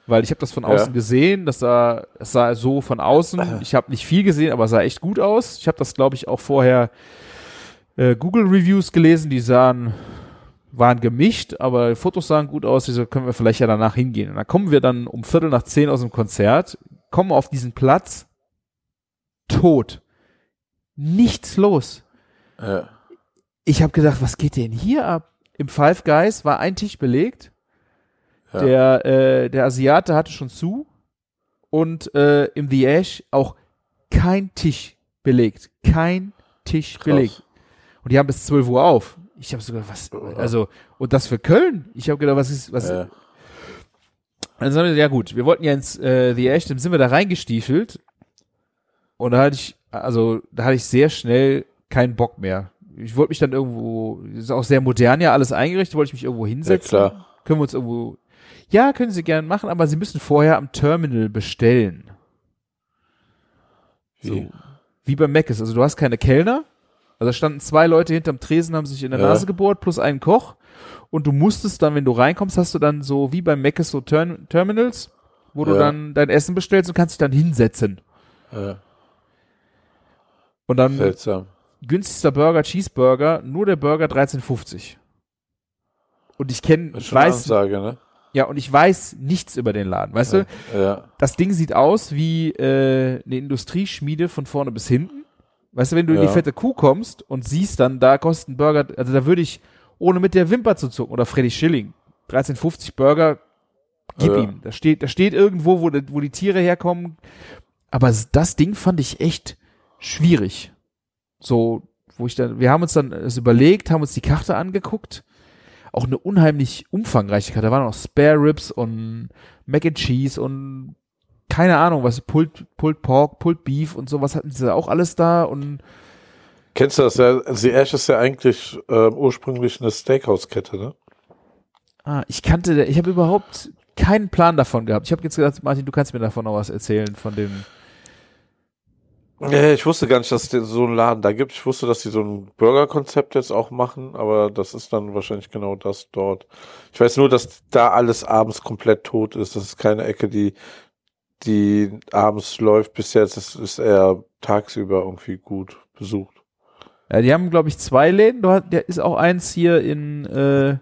Speaker 4: Weil ich habe das von
Speaker 5: Ja.
Speaker 4: außen gesehen, das sah, das sah so von außen. Ich habe nicht viel gesehen, aber sah echt gut aus. Ich habe das, glaube ich, auch vorher äh, Google Reviews gelesen, die sahen, waren gemischt, aber Fotos sahen gut aus, wieso können wir vielleicht ja danach hingehen. Und dann kommen wir dann um Viertel nach zehn aus dem Konzert, kommen auf diesen Platz, tot. Nichts los.
Speaker 5: ja.
Speaker 4: Ich habe gedacht, was geht denn hier ab? Im Five Guys war ein Tisch belegt.
Speaker 5: Ja.
Speaker 4: Der, äh, der Asiate hatte schon zu. Und äh, im The Ash auch kein Tisch belegt. Kein Tisch
Speaker 5: Krass.
Speaker 4: belegt. Und die haben bis 12 Uhr auf. Ich habe sogar was, also, und das für Köln? Ich habe gedacht, was ist, was,
Speaker 5: Ja.
Speaker 4: dann sagen wir, ja gut, wir wollten ja ins äh, The Ash, dann sind wir da reingestiefelt und da hatte ich, also da hatte ich sehr schnell keinen Bock mehr. Ich wollte mich dann irgendwo, das ist auch sehr modern ja alles eingerichtet, wollte ich mich irgendwo
Speaker 5: ja,
Speaker 4: hinsetzen.
Speaker 5: klar.
Speaker 4: Können wir uns irgendwo, ja, können Sie gerne machen, aber Sie müssen vorher am Terminal bestellen. So.
Speaker 5: Wie?
Speaker 4: Wie beim Mc's. Also du hast keine Kellner. Also da standen zwei Leute hinterm Tresen, haben sich in der
Speaker 5: Ja.
Speaker 4: Nase gebohrt, plus einen Koch. Und du musstest dann, wenn du reinkommst, hast du dann so wie beim Mc's so Term Terminals, wo du
Speaker 5: Ja.
Speaker 4: dann dein Essen bestellst und kannst dich dann hinsetzen.
Speaker 5: Ja.
Speaker 4: Und dann
Speaker 5: Seltsam.
Speaker 4: günstigster Burger, Cheeseburger, nur der Burger 13,50. Und ich kenne,
Speaker 5: ist
Speaker 4: ich weiß,
Speaker 5: Ansage, ne?
Speaker 4: Ja, und ich weiß nichts über den Laden, weißt du?
Speaker 5: Ja.
Speaker 4: Das Ding sieht aus wie äh, eine Industrieschmiede von vorne bis hinten. Weißt du, wenn du in die
Speaker 5: Ja.
Speaker 4: fette Kuh kommst und siehst dann, da kostet ein Burger, also da würde ich, ohne mit der Wimper zu zucken, oder Freddy Schilling, 13,50 Burger, gib
Speaker 5: Ja.
Speaker 4: ihm. Da steht, da steht irgendwo, wo, die- wo die Tiere herkommen. Aber das Ding fand ich echt schwierig. So, wo ich dann, wir haben uns dann es überlegt, haben uns die Karte angeguckt. Auch eine unheimlich umfangreiche Karte. Da waren noch Spare Ribs und Mac and Cheese und keine Ahnung, was, Pulled, Pulled Pork, Pulled Beef und sowas hatten sie auch alles da und
Speaker 5: Kennst du das ja? The Ash ist ja eigentlich ähm, ursprünglich eine Steakhouse-Kette, ne?
Speaker 4: ah, ich kannte, ich habe überhaupt keinen Plan davon gehabt. Ich habe jetzt gedacht, Martin, du kannst mir davon noch was erzählen, von dem.
Speaker 5: Ja, ich wusste gar nicht, dass es so einen Laden da gibt. Ich wusste, dass die so ein Burger-Konzept jetzt auch machen, aber das ist dann wahrscheinlich genau das dort. Ich weiß nur, dass da alles abends komplett tot ist. Das ist keine Ecke, die, die abends läuft bis jetzt. Das ist eher tagsüber irgendwie gut besucht.
Speaker 4: Ja, die haben, glaube ich, zwei Läden. Der ist auch eins hier in äh,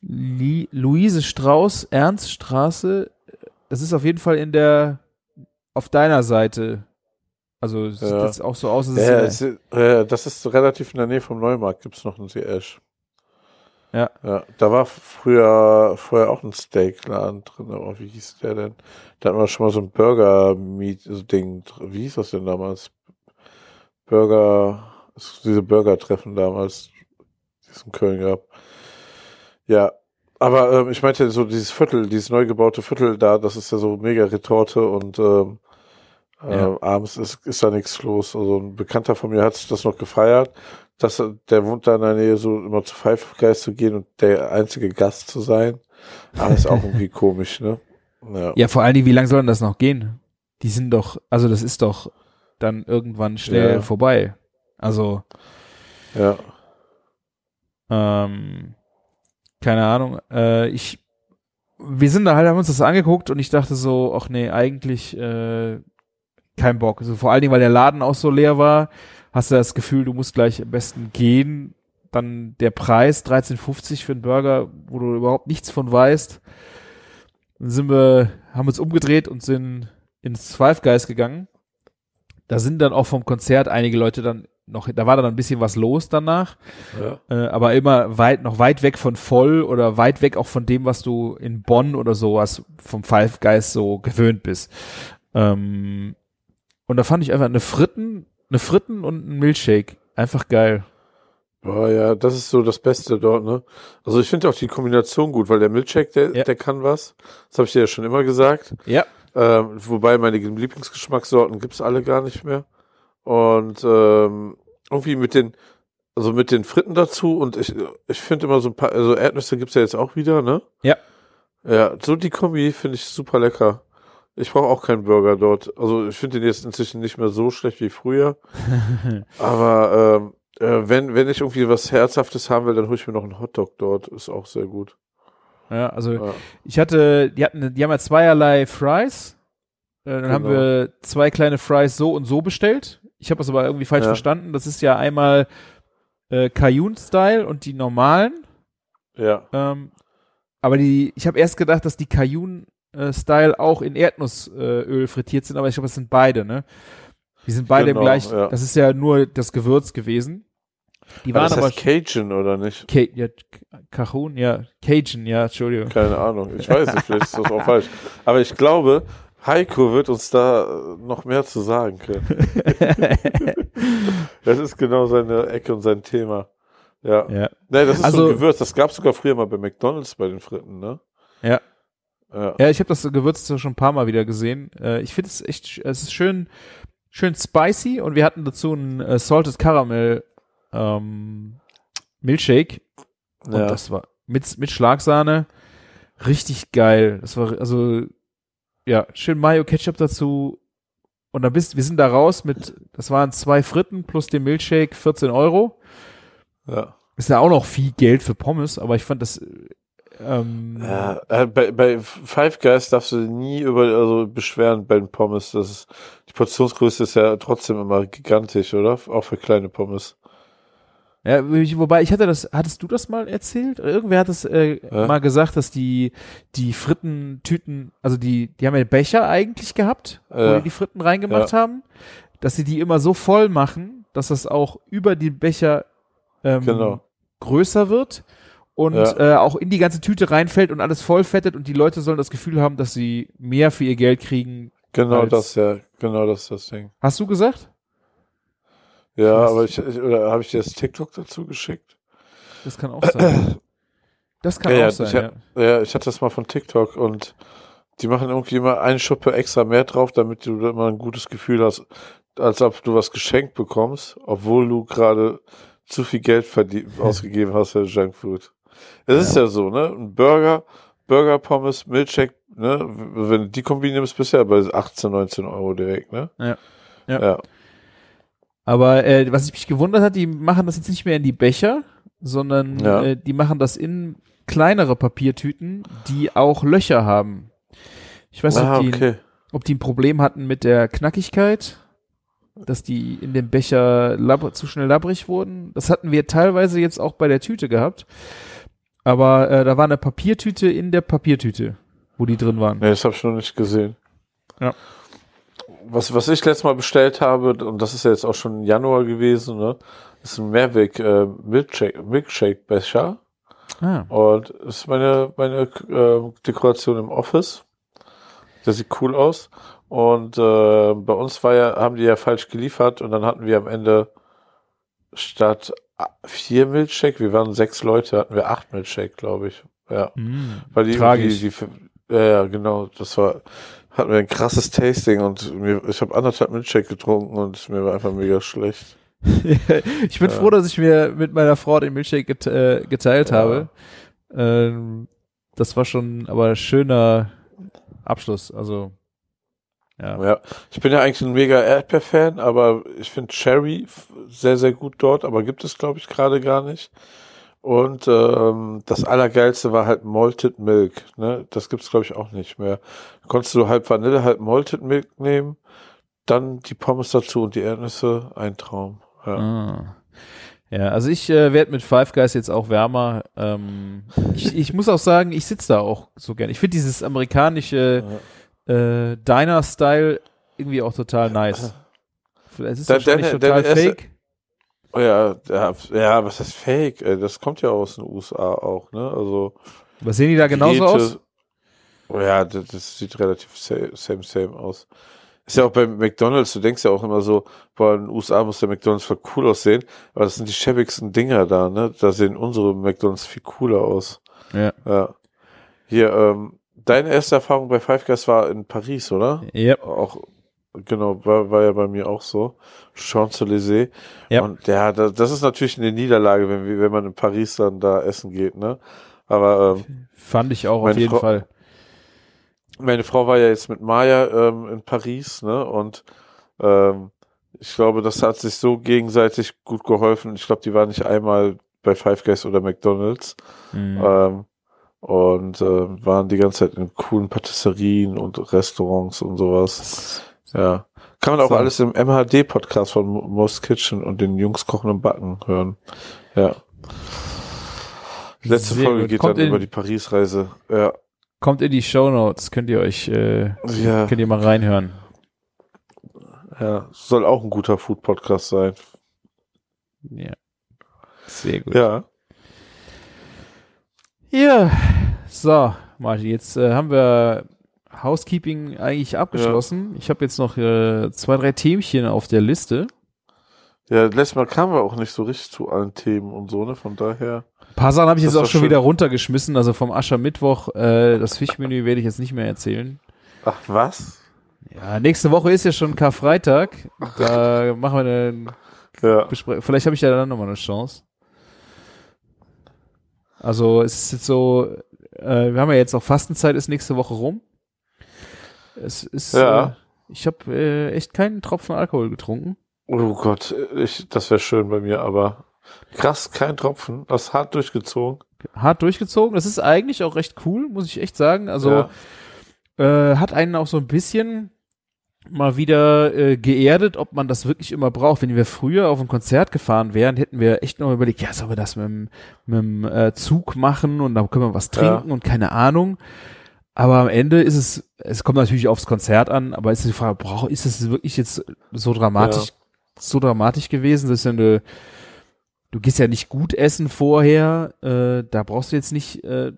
Speaker 4: Luise Strauß, Ernststraße. Das ist auf jeden Fall in der, auf deiner Seite. Also sieht
Speaker 5: Ja.
Speaker 4: jetzt auch so aus, als
Speaker 5: Ja,
Speaker 4: es
Speaker 5: es ist, äh, das ist relativ in der Nähe vom Neumarkt, gibt's noch einen The Ash.
Speaker 4: Ja.
Speaker 5: Ja, da war früher, vorher auch ein Steakladen drin, aber wie hieß der denn? Da hatten wir schon mal so ein Burger-Meat-Ding. Wie hieß das denn damals? Burger, es- diese Burger-Treffen damals, die es in Köln gab. Ja, aber ähm, ich meinte so dieses Viertel, dieses neu gebaute Viertel da, das ist ja so mega Retorte und ähm,
Speaker 4: Ja.
Speaker 5: äh, abends ist, ist da nichts los. Also ein Bekannter von mir hat sich das noch gefeiert, dass er, der wohnt da in der Nähe, so immer zu Five Guys zu gehen und der einzige Gast zu sein. Aber ist auch irgendwie komisch, ne? Ja.
Speaker 4: Ja, vor allen Dingen, wie lange soll denn das noch gehen? Die sind doch, also das ist doch dann irgendwann schnell
Speaker 5: Ja.
Speaker 4: vorbei. Also,
Speaker 5: ja.
Speaker 4: ähm, keine Ahnung. Äh, ich, wir sind da halt, haben uns das angeguckt und ich dachte so, ach nee, eigentlich äh, kein Bock. Also vor allen Dingen, weil der Laden auch so leer war, hast du das Gefühl, du musst gleich am besten gehen. Dann der Preis 13,50 für einen Burger, wo du überhaupt nichts von weißt. Dann sind wir, haben uns umgedreht und sind ins Five Guys gegangen. Da sind dann auch vom Konzert einige Leute dann noch, da war dann ein bisschen was los danach,
Speaker 5: ja.
Speaker 4: äh, aber immer weit, noch weit weg von voll oder weit weg auch von dem, was du in Bonn oder sowas vom Five Guys so gewöhnt bist. Ähm, und da fand ich einfach eine Fritten, eine Fritten und ein Milchshake einfach geil.
Speaker 5: Boah, ja, das ist so das Beste dort, ne? Also ich finde auch die Kombination gut, weil der Milkshake, der,
Speaker 4: Ja.
Speaker 5: der kann was. Das habe ich dir ja schon immer gesagt.
Speaker 4: Ja.
Speaker 5: Ähm, wobei meine Lieblingsgeschmackssorten gibt's alle gar nicht mehr. Und ähm, irgendwie mit den, also mit den Fritten dazu und ich, ich finde immer so ein paar, also Erdnüsse gibt's ja jetzt auch wieder, ne?
Speaker 4: Ja.
Speaker 5: Ja, so die Kombi finde ich super lecker. Ich brauche auch keinen Burger dort. Also ich finde den jetzt inzwischen nicht mehr so schlecht wie früher. Aber ähm, äh, wenn, wenn ich irgendwie was Herzhaftes haben will, dann hole ich mir noch einen Hotdog dort. Ist auch sehr gut.
Speaker 4: Ja, also
Speaker 5: Ja.
Speaker 4: ich hatte, die hatten, die haben ja zweierlei Fries. Äh, dann haben
Speaker 5: Genau.
Speaker 4: wir zwei kleine Fries so und so bestellt. Ich habe das aber irgendwie falsch
Speaker 5: Ja.
Speaker 4: verstanden. Das ist ja einmal äh, Cajun-Style und die normalen.
Speaker 5: Ja.
Speaker 4: Ähm, aber die, ich habe erst gedacht, dass die Cajun-Style auch in Erdnussöl äh, frittiert sind, aber ich glaube, das sind beide, ne? Die sind beide
Speaker 5: Genau,
Speaker 4: im gleichen.
Speaker 5: ja.
Speaker 4: Das ist ja nur das Gewürz gewesen. Die
Speaker 5: Aber
Speaker 4: waren
Speaker 5: das
Speaker 4: aber
Speaker 5: heißt Cajun oder nicht?
Speaker 4: Ca ja, Cajun, ja, Cajun, ja, Entschuldigung.
Speaker 5: Keine Ahnung. Ich weiß nicht, vielleicht ist das auch falsch. Aber ich glaube, Heiko wird uns da äh, noch mehr zu sagen können. Das ist genau seine Ecke und sein Thema. Ja.
Speaker 4: ja.
Speaker 5: Nee, das ist so
Speaker 4: Also-
Speaker 5: ein Gewürz. Das gab es sogar früher mal bei McDonalds bei den Fritten, ne?
Speaker 4: Ja.
Speaker 5: Ja.
Speaker 4: Ja, ich habe das Gewürz schon ein paar Mal wieder gesehen. Äh, ich finde es echt, es ist schön, schön spicy und wir hatten dazu einen äh, Salted Caramel ähm, Milkshake und
Speaker 5: ja.
Speaker 4: das war mit, mit Schlagsahne richtig geil. Das war also ja schön Mayo Ketchup dazu und dann bist wir sind da raus mit, das waren zwei Fritten plus den Milkshake 14 Euro.
Speaker 5: ja.
Speaker 4: Ist ja auch noch viel Geld für Pommes, aber ich fand das ähm,
Speaker 5: Ja, äh, bei, bei Five Guys darfst du nie über, also beschweren bei den Pommes. Das ist, die Portionsgröße ist ja trotzdem immer gigantisch, oder? Auch für kleine Pommes.
Speaker 4: Ja, wobei ich hatte das, hattest du das mal erzählt? Irgendwer hat es äh,
Speaker 5: Ja.
Speaker 4: mal gesagt, dass die die Frittentüten, also die die haben ja Becher eigentlich gehabt, wo
Speaker 5: Ja.
Speaker 4: die die Fritten reingemacht haben, dass sie die immer so voll machen, dass das auch über die Becher ähm,
Speaker 5: Genau.
Speaker 4: größer wird und
Speaker 5: Ja.
Speaker 4: äh, auch in die ganze Tüte reinfällt und alles vollfettet und die Leute sollen das Gefühl haben, dass sie mehr für ihr Geld kriegen.
Speaker 5: Genau das, ja. Genau das ist das Ding.
Speaker 4: Hast du gesagt?
Speaker 5: Ja,
Speaker 4: Was?
Speaker 5: aber ich, ich oder habe ich dir das TikTok dazu geschickt?
Speaker 4: Das kann auch sein. Das kann
Speaker 5: Ja,
Speaker 4: auch sein.
Speaker 5: ich
Speaker 4: Ja.
Speaker 5: Ja, ich hatte das mal von TikTok und die machen irgendwie immer eine Schuppe extra mehr drauf, damit du da immer ein gutes Gefühl hast, als ob du was geschenkt bekommst, obwohl du gerade zu viel Geld ausgegeben hast für Junkfood. Es ist ja so, ne? Ein Burger, Burger, Pommes, Milkshake, ne? Wenn du die Kombi nimmst, bist du ja bei 18, 19 Euro direkt, ne?
Speaker 4: Ja. Ja.
Speaker 5: Ja.
Speaker 4: Aber äh, was ich mich gewundert hat, die machen das jetzt nicht mehr in die Becher, sondern
Speaker 5: Ja.
Speaker 4: äh, die machen das in kleinere Papiertüten, die auch Löcher haben. Ich weiß nicht,
Speaker 5: Ah,
Speaker 4: ob, die,
Speaker 5: okay.
Speaker 4: ob die ein Problem hatten mit der Knackigkeit, dass die in dem Becher zu schnell labbrig wurden. Das hatten wir teilweise jetzt auch bei der Tüte gehabt. Aber äh, da war eine Papiertüte in der Papiertüte, wo die drin waren.
Speaker 5: Nee, das habe ich noch nicht gesehen.
Speaker 4: Ja.
Speaker 5: Was, was ich letztes Mal bestellt habe, und das ist ja jetzt auch schon im Januar gewesen, ne, ist ein Mavic äh, Milkshake, Milkshake Becher.
Speaker 4: Ah.
Speaker 5: Und das ist meine, meine äh, Dekoration im Office. Das sieht cool aus. Und äh, bei uns war ja, haben die ja falsch geliefert und dann hatten wir am Ende statt vier Milkshake, wir waren sechs Leute, hatten wir acht Milkshake, glaube ich. Ja.
Speaker 4: Hm.
Speaker 5: Weil die,
Speaker 4: Tragisch.
Speaker 5: Die, die, ja, genau. Das war, hatten wir ein krasses Tasting und mir, ich habe anderthalb Milkshake getrunken und mir war einfach mega schlecht.
Speaker 4: ich bin
Speaker 5: Ja.
Speaker 4: froh, dass ich mir mit meiner Frau den Milchshake get, äh, geteilt
Speaker 5: Ja.
Speaker 4: habe. Ähm, das war schon aber schöner, Abschluss. Also ja.
Speaker 5: Ja, ich bin ja eigentlich ein mega Erdbeer-Fan, aber ich finde Cherry sehr, sehr gut dort, aber gibt es, glaube ich, gerade gar nicht. Und ähm, das Allergeilste war halt Malted Milk. Ne? Das gibt's glaube ich, auch nicht mehr. Da konntest du halb Vanille, halb Malted Milk nehmen, dann die Pommes dazu und die Erdnüsse. Ein Traum. Ja.
Speaker 4: Ah. Ja, also ich äh, werde mit Five Guys jetzt auch wärmer. Ähm, ich, ich muss auch sagen, ich sitze da auch so gern. Ich finde dieses amerikanische äh, Diner-Style irgendwie auch total nice. Es ist
Speaker 5: Da-
Speaker 4: wahrscheinlich
Speaker 5: deine-
Speaker 4: total
Speaker 5: deine
Speaker 4: fake.
Speaker 5: Oh ja, ja, ja, was ist Fake? Ey, Das kommt ja aus den USA auch, ne? Also
Speaker 4: Was sehen die da genauso
Speaker 5: Geräte-
Speaker 4: aus?
Speaker 5: Oh ja, das, das sieht relativ same, same, same aus. Ist ja auch bei McDonalds, du denkst ja auch immer so, boah, in den USA muss der McDonalds voll cool aussehen, aber das sind die schäbigsten Dinger da, ne? Da sehen unsere McDonalds viel cooler aus.
Speaker 4: Ja.
Speaker 5: Ja. Hier, ähm, deine erste Erfahrung bei Five Guys war in Paris, oder?
Speaker 4: Ja.
Speaker 5: Auch, genau, war, war ja bei mir auch so. Champs-Élysées.
Speaker 4: Ja.
Speaker 5: Und ja, da, das ist natürlich eine Niederlage, wenn, wenn man in Paris dann da essen geht, ne? Aber ähm,
Speaker 4: Fand ich auch auf jeden
Speaker 5: Frau-
Speaker 4: Fall.
Speaker 5: meine Frau war ja jetzt mit Maya ähm, in Paris, ne? Und ähm, ich glaube, das hat sich so gegenseitig gut geholfen. Ich glaube, die war nicht einmal bei Five Guys oder McDonalds.
Speaker 4: Mhm.
Speaker 5: Ähm, und äh, waren die ganze Zeit in coolen Patisserien und Restaurants und sowas. Ja. Kann man auch
Speaker 4: So.
Speaker 5: alles im MHD-Podcast von Mo- Most Kitchen und den Jungs kochen und backen hören. Ja. Letzte
Speaker 4: Sehr
Speaker 5: Folge
Speaker 4: gut.
Speaker 5: geht
Speaker 4: Kommt
Speaker 5: dann
Speaker 4: in-
Speaker 5: über die Paris-Reise. Ja.
Speaker 4: Kommt in die Show Notes, könnt ihr euch, äh,
Speaker 5: Ja.
Speaker 4: könnt ihr mal reinhören.
Speaker 5: Ja. Soll auch ein guter Food-Podcast sein.
Speaker 4: Ja. Sehr gut.
Speaker 5: Ja.
Speaker 4: Ja, so, Martin, jetzt äh, haben wir Housekeeping eigentlich abgeschlossen. Ich habe jetzt noch äh, zwei, drei Themchen auf der Liste.
Speaker 5: Ja, letztes Mal kamen wir auch nicht so richtig zu allen Themen und so, ne? Von daher.
Speaker 4: Ein paar Sachen habe ich jetzt auch schon
Speaker 5: schön.
Speaker 4: wieder runtergeschmissen. Also vom Aschermittwoch, äh, das Fischmenü werde ich jetzt nicht mehr erzählen.
Speaker 5: Ach, was?
Speaker 4: Ja, nächste Woche ist ja schon Karfreitag. Da machen wir eine
Speaker 5: Ja.
Speaker 4: Vielleicht habe ich ja dann nochmal eine Chance. Also es ist jetzt so, äh, wir haben ja jetzt auch Fastenzeit, ist nächste Woche rum. Es ist,
Speaker 5: Ja.
Speaker 4: äh, ich habe äh, echt keinen Tropfen Alkohol getrunken.
Speaker 5: Oh Gott, ich, das wäre schön bei mir, aber krass, kein Tropfen. Das hart durchgezogen.
Speaker 4: Hart durchgezogen. Das ist eigentlich auch recht cool, muss ich echt sagen. Also
Speaker 5: ja.
Speaker 4: äh, hat einen auch so ein bisschen mal wieder äh, geerdet, ob man das wirklich immer braucht. Wenn wir früher auf ein Konzert gefahren wären, hätten wir echt noch überlegt, ja, sollen wir das mit dem, mit dem äh, Zug machen und dann können wir was trinken und keine Ahnung. Aber am Ende ist es, es kommt natürlich aufs Konzert an, aber ist die Frage, brauch, ist es wirklich jetzt so dramatisch, so dramatisch gewesen? Das ist ja eine, du gehst ja nicht gut essen vorher, äh, da brauchst du jetzt nicht äh,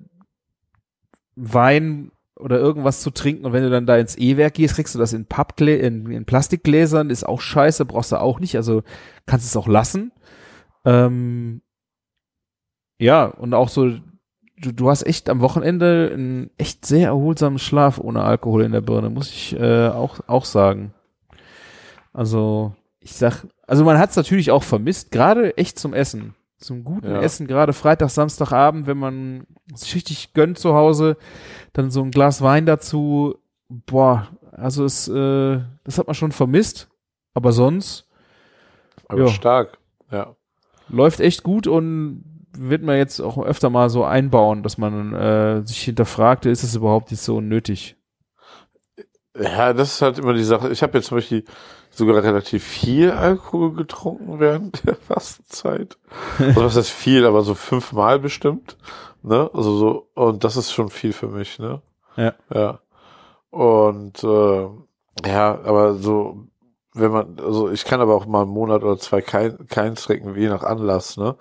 Speaker 4: Wein oder irgendwas zu trinken und wenn du dann da ins E-Werk gehst, kriegst du das in Pappglä in, in Plastikgläsern, ist auch scheiße, brauchst du auch nicht, also kannst es auch lassen. Ähm, ja, und auch so, du, du hast echt am Wochenende einen echt sehr erholsamen Schlaf ohne Alkohol in der Birne, muss ich äh, auch, auch sagen. Also, ich sag, also man hat es natürlich auch vermisst, gerade echt zum Essen. Zum guten
Speaker 5: Ja.
Speaker 4: Essen, gerade Freitag, Samstagabend, wenn man sich richtig gönnt zu Hause, dann so ein Glas Wein dazu. Boah, also es, äh, das hat man schon vermisst. Aber sonst
Speaker 5: Aber
Speaker 4: Ja.
Speaker 5: stark. Ja.
Speaker 4: läuft echt gut und wird man jetzt auch öfter mal so einbauen, dass man äh, sich hinterfragt, ist es überhaupt jetzt so nötig?
Speaker 5: Ja, das ist halt immer die Sache. Ich habe jetzt zum Beispiel sogar relativ viel Alkohol getrunken während der Fastenzeit. Also was heißt viel, aber so fünfmal bestimmt. Ne? Also so, und das ist schon viel für mich, ne?
Speaker 4: Ja.
Speaker 5: Ja. Und äh, ja, aber so, wenn man, also ich kann aber auch mal einen Monat oder zwei kein, keins trinken, je nach Anlass, ne?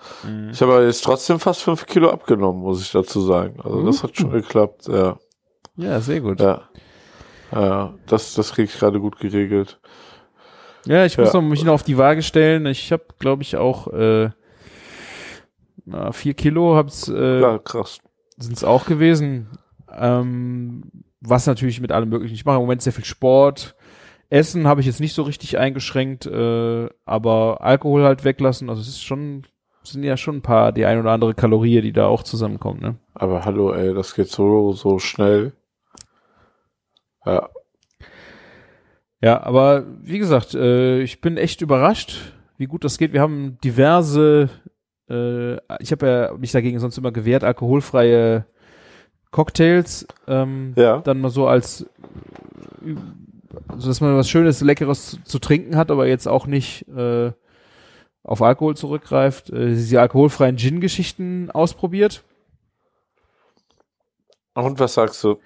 Speaker 5: Ich habe aber jetzt trotzdem fast fünf Kilo abgenommen, muss ich dazu sagen. Also das hat schon geklappt, ja.
Speaker 4: Ja, sehr gut.
Speaker 5: Ja. Ja, das, das kriege ich gerade gut geregelt.
Speaker 4: Ja, ich muss
Speaker 5: Ja.
Speaker 4: noch mich noch auf die Waage stellen. Ich habe, glaube ich, auch äh, na, vier Kilo hab's, äh,
Speaker 5: Ja, krass.
Speaker 4: sind es auch gewesen. Ähm, was natürlich mit allem möglichen. Ich mache im Moment sehr viel Sport. Essen habe ich jetzt nicht so richtig eingeschränkt, äh, aber Alkohol halt weglassen. Also es ist schon, sind ja schon ein paar, die ein oder andere Kalorie, die da auch zusammenkommen. Ne?
Speaker 5: Aber hallo, ey, das geht so, so schnell. Ja.
Speaker 4: Ja, aber wie gesagt, äh, ich bin echt überrascht, wie gut das geht. Wir haben diverse, äh, ich habe ja mich dagegen sonst immer gewehrt, alkoholfreie Cocktails, ähm,
Speaker 5: Ja.
Speaker 4: dann mal so als, so dass man was Schönes, Leckeres zu, zu trinken hat, aber jetzt auch nicht äh, auf Alkohol zurückgreift. Äh, diese alkoholfreien Gin-Geschichten ausprobiert.
Speaker 5: Und was sagst du?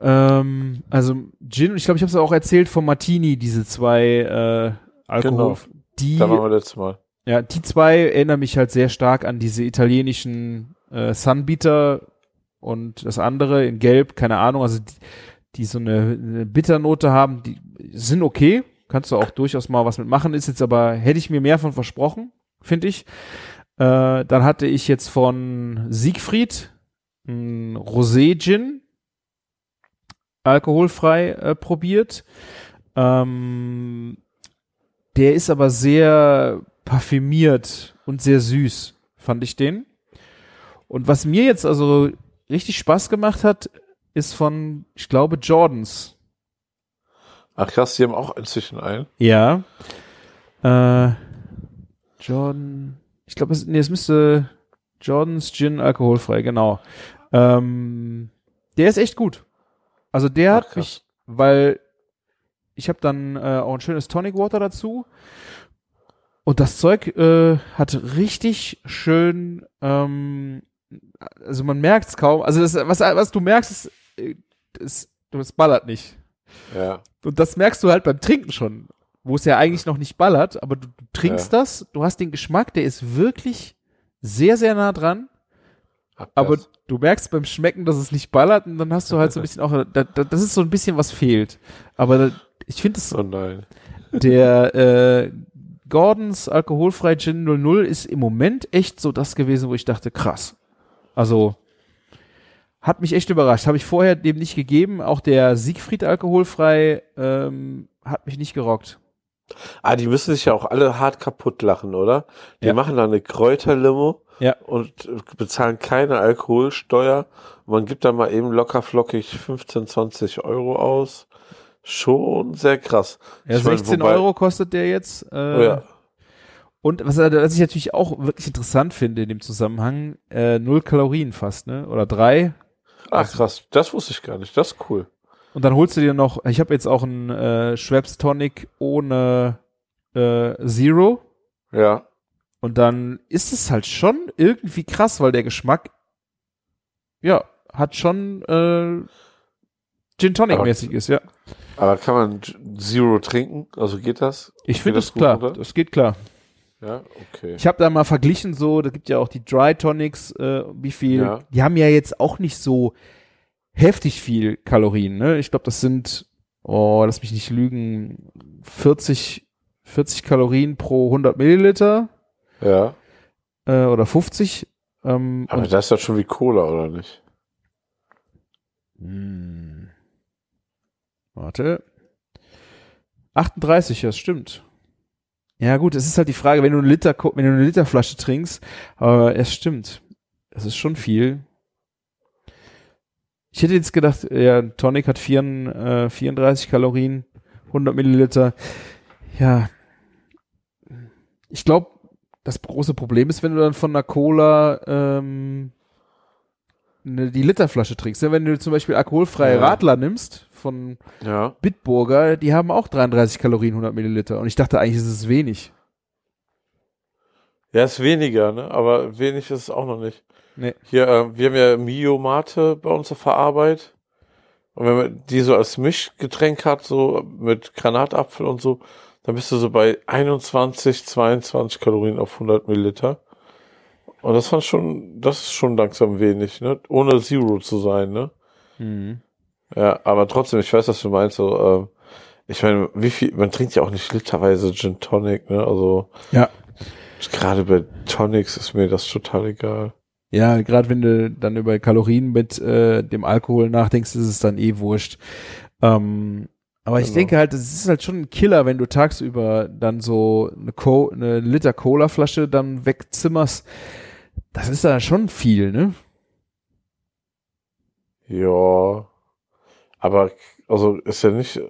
Speaker 4: Ähm, also Gin, ich glaube, ich habe es auch erzählt von Martini, diese zwei äh, Alkohol. Die,
Speaker 5: Da waren wir letztes Mal.
Speaker 4: ja, die zwei erinnern mich halt sehr stark an diese italienischen äh, Sunbeater und das andere in Gelb, keine Ahnung, also die, die so eine, eine Bitternote haben, die sind okay, kannst du auch durchaus mal was mitmachen, ist jetzt aber, hätte ich mir mehr von versprochen, finde ich. Äh, dann hatte ich jetzt von Siegfried ein Rosé-Gin, alkoholfrei äh, probiert. Ähm, der ist aber sehr parfümiert und sehr süß, fand ich den. Und was mir jetzt also richtig Spaß gemacht hat, ist von, ich glaube, Jordans.
Speaker 5: Ach krass, die haben auch inzwischen einen.
Speaker 4: Ja. Äh, Jordan, ich glaube, es, nee, es müsste Jordans Gin alkoholfrei, genau. Ähm, der ist echt gut. Also der
Speaker 5: Ach,
Speaker 4: hat
Speaker 5: krass.
Speaker 4: mich, weil ich habe dann äh, auch ein schönes Tonic Water dazu. Und das Zeug äh, hat richtig schön, ähm, also man merkt es kaum. Also das, was, was du merkst, ist, äh, ist, das ballert nicht.
Speaker 5: Ja.
Speaker 4: Und das merkst du halt beim Trinken schon, wo es ja eigentlich noch nicht ballert, aber du, du trinkst das, du hast den Geschmack, der ist wirklich sehr, sehr nah dran, Aber du merkst beim Schmecken, dass es nicht ballert und dann hast du halt so ein bisschen auch, da, da, das ist so ein bisschen was fehlt. Aber ich finde es,
Speaker 5: Oh nein.
Speaker 4: der äh, Gordons alkoholfrei Gin 00 ist im Moment echt so das gewesen, wo ich dachte, krass. Also hat mich echt überrascht. Habe ich vorher dem nicht gegeben. Auch der Siegfried alkoholfrei ähm, hat mich nicht gerockt.
Speaker 5: Ah, die müssen sich ja auch alle hart kaputt lachen, oder? Die
Speaker 4: Ja.
Speaker 5: machen da eine Kräuterlimo
Speaker 4: Ja.
Speaker 5: und äh, bezahlen keine Alkoholsteuer. Man gibt da mal eben locker flockig 15, 20 Euro aus. Schon sehr krass.
Speaker 4: Ja,
Speaker 5: Ich mein,
Speaker 4: 16
Speaker 5: wobei-
Speaker 4: Euro kostet der jetzt. Äh,
Speaker 5: Oh ja.
Speaker 4: Und was, was ich natürlich auch wirklich interessant finde in dem Zusammenhang, äh, null Kalorien fast, ne? Oder drei.
Speaker 5: Ach krass, das wusste ich gar nicht. Das ist cool.
Speaker 4: Und dann holst du dir noch, ich habe jetzt auch einen äh, Schweppes Tonic ohne äh, Zero.
Speaker 5: Ja.
Speaker 4: Und dann ist es halt schon irgendwie krass, weil der Geschmack, ja, hat schon äh, Gin Tonic
Speaker 5: Aber-
Speaker 4: mäßig ist, ja.
Speaker 5: Aber kann man Zero trinken? Also geht das?
Speaker 4: Ich finde
Speaker 5: das
Speaker 4: es
Speaker 5: gut
Speaker 4: klar,
Speaker 5: runter?
Speaker 4: das geht klar.
Speaker 5: Ja, okay.
Speaker 4: Ich habe da mal verglichen so, da gibt ja auch die Dry Tonics, äh, wie viel,
Speaker 5: Ja.
Speaker 4: die haben ja jetzt auch nicht so heftig viel Kalorien, ne? Ich glaube, das sind, oh, lass mich nicht lügen, 40, 40 Kalorien pro 100 Milliliter
Speaker 5: Ja.
Speaker 4: äh, oder 50. Ähm,
Speaker 5: Aber das ist doch schon wie Cola, oder nicht?
Speaker 4: Hm. Warte. 38, ja, das stimmt. Ja, gut, es ist halt die Frage, wenn du eine Liter, wenn du eine Literflasche trinkst, aber es stimmt. Es ist schon viel. Ich hätte jetzt gedacht, ja, Tonic hat vier, äh, 34 Kalorien, 100 Milliliter. Ja. Ich glaube, das große Problem ist, wenn du dann von einer Cola ähm, ne, die Literflasche trinkst. Ja, wenn du zum Beispiel alkoholfreie
Speaker 5: Ja.
Speaker 4: Radler nimmst von
Speaker 5: Ja.
Speaker 4: Bitburger, die haben auch 33 Kalorien, 100 Milliliter. Und ich dachte eigentlich, ist es wenig.
Speaker 5: Ja, ist weniger, ne? Aber wenig ist es auch noch nicht.
Speaker 4: Nee.
Speaker 5: Hier, äh, wir haben ja Mio Mate bei uns auf der Arbeit. Und wenn man die so als Mischgetränk hat, so mit Granatapfel und so, dann bist du so bei 21, 22 Kalorien auf 100 Milliliter. Und das fand schon, das ist schon langsam wenig, ne? Ohne Zero zu sein, ne?
Speaker 4: Mhm.
Speaker 5: Ja, aber trotzdem, ich weiß, was du meinst. So, ähm, ich meine, wie viel, man trinkt ja auch nicht literweise Gin Tonic, ne? Also
Speaker 4: Ja.
Speaker 5: gerade bei Tonics ist mir das total egal.
Speaker 4: Ja, gerade wenn du dann über Kalorien mit äh, dem Alkohol nachdenkst, ist es dann eh wurscht. Ähm, aber ich
Speaker 5: Genau.
Speaker 4: denke halt, es ist halt schon ein Killer, wenn du tagsüber dann so eine, Co eine Liter Cola-Flasche dann wegzimmerst. Das ist dann schon viel, ne?
Speaker 5: Ja. Aber, also, ist ja nicht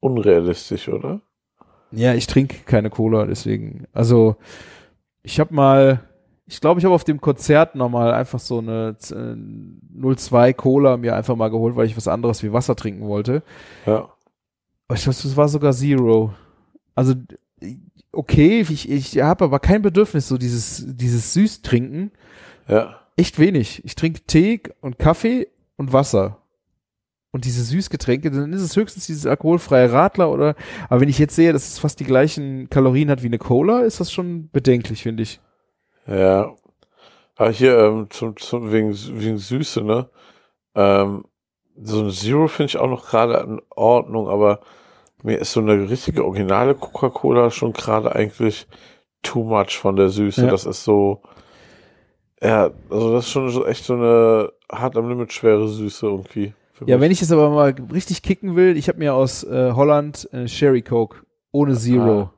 Speaker 5: unrealistisch, oder?
Speaker 4: Ja, ich trinke keine Cola, deswegen. Also, ich habe mal, ich glaube, ich habe auf dem Konzert nochmal einfach so eine äh, 02 Cola mir einfach mal geholt, weil ich was anderes wie Wasser trinken wollte.
Speaker 5: Ja.
Speaker 4: Aber ich glaube, das war sogar Zero. Also, okay, ich, ich habe aber kein Bedürfnis, so dieses, dieses süß trinken.
Speaker 5: Ja.
Speaker 4: Echt wenig. Ich trinke Tee und Kaffee und Wasser. Und diese Süßgetränke, dann ist es höchstens dieses alkoholfreie Radler oder, aber wenn ich jetzt sehe, dass es fast die gleichen Kalorien hat wie eine Cola, ist das schon bedenklich, finde ich.
Speaker 5: Ja. Aber hier, ähm, zum, zum, wegen, wegen Süße, ne? Ähm, so ein Zero finde ich auch noch gerade in Ordnung, aber mir ist so eine richtige originale Coca-Cola schon gerade eigentlich too much von der Süße.
Speaker 4: Ja.
Speaker 5: Das ist so, ja, also das ist schon echt so eine hart am Limit schwere Süße irgendwie.
Speaker 4: Ja,
Speaker 5: mich.
Speaker 4: wenn ich es aber mal richtig kicken will, ich habe mir aus äh, Holland eine Sherry Coke ohne Zero.
Speaker 5: Ah.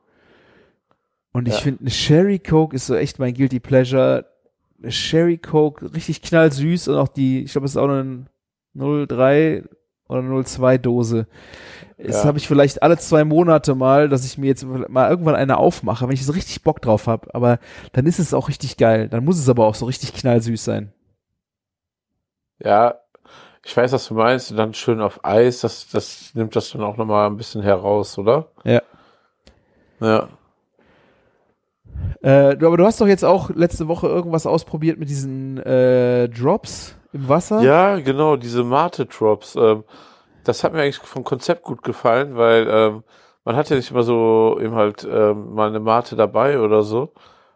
Speaker 4: Und ich
Speaker 5: Ja.
Speaker 4: finde, eine Sherry Coke ist so echt mein Guilty Pleasure. Eine Sherry Coke, richtig knallsüß und auch die, ich glaube, es ist auch eine 03 oder 02 Dose. Das
Speaker 5: Ja.
Speaker 4: habe ich vielleicht alle zwei Monate mal, dass ich mir jetzt mal irgendwann eine aufmache, wenn ich so richtig Bock drauf habe. Aber dann ist es auch richtig geil. Dann muss es aber auch so richtig knallsüß sein.
Speaker 5: Ja, ich weiß, was du meinst. Und dann schön auf Eis, das, das nimmt das dann auch nochmal ein bisschen heraus, oder?
Speaker 4: Ja.
Speaker 5: Ja.
Speaker 4: Äh, du, aber du hast doch jetzt auch letzte Woche irgendwas ausprobiert mit diesen äh, Drops im Wasser.
Speaker 5: Ja, genau, diese Mate-Drops. Ähm, das hat mir eigentlich vom Konzept gut gefallen, weil ähm, man hat ja nicht immer so eben halt ähm, mal eine Mate dabei oder so.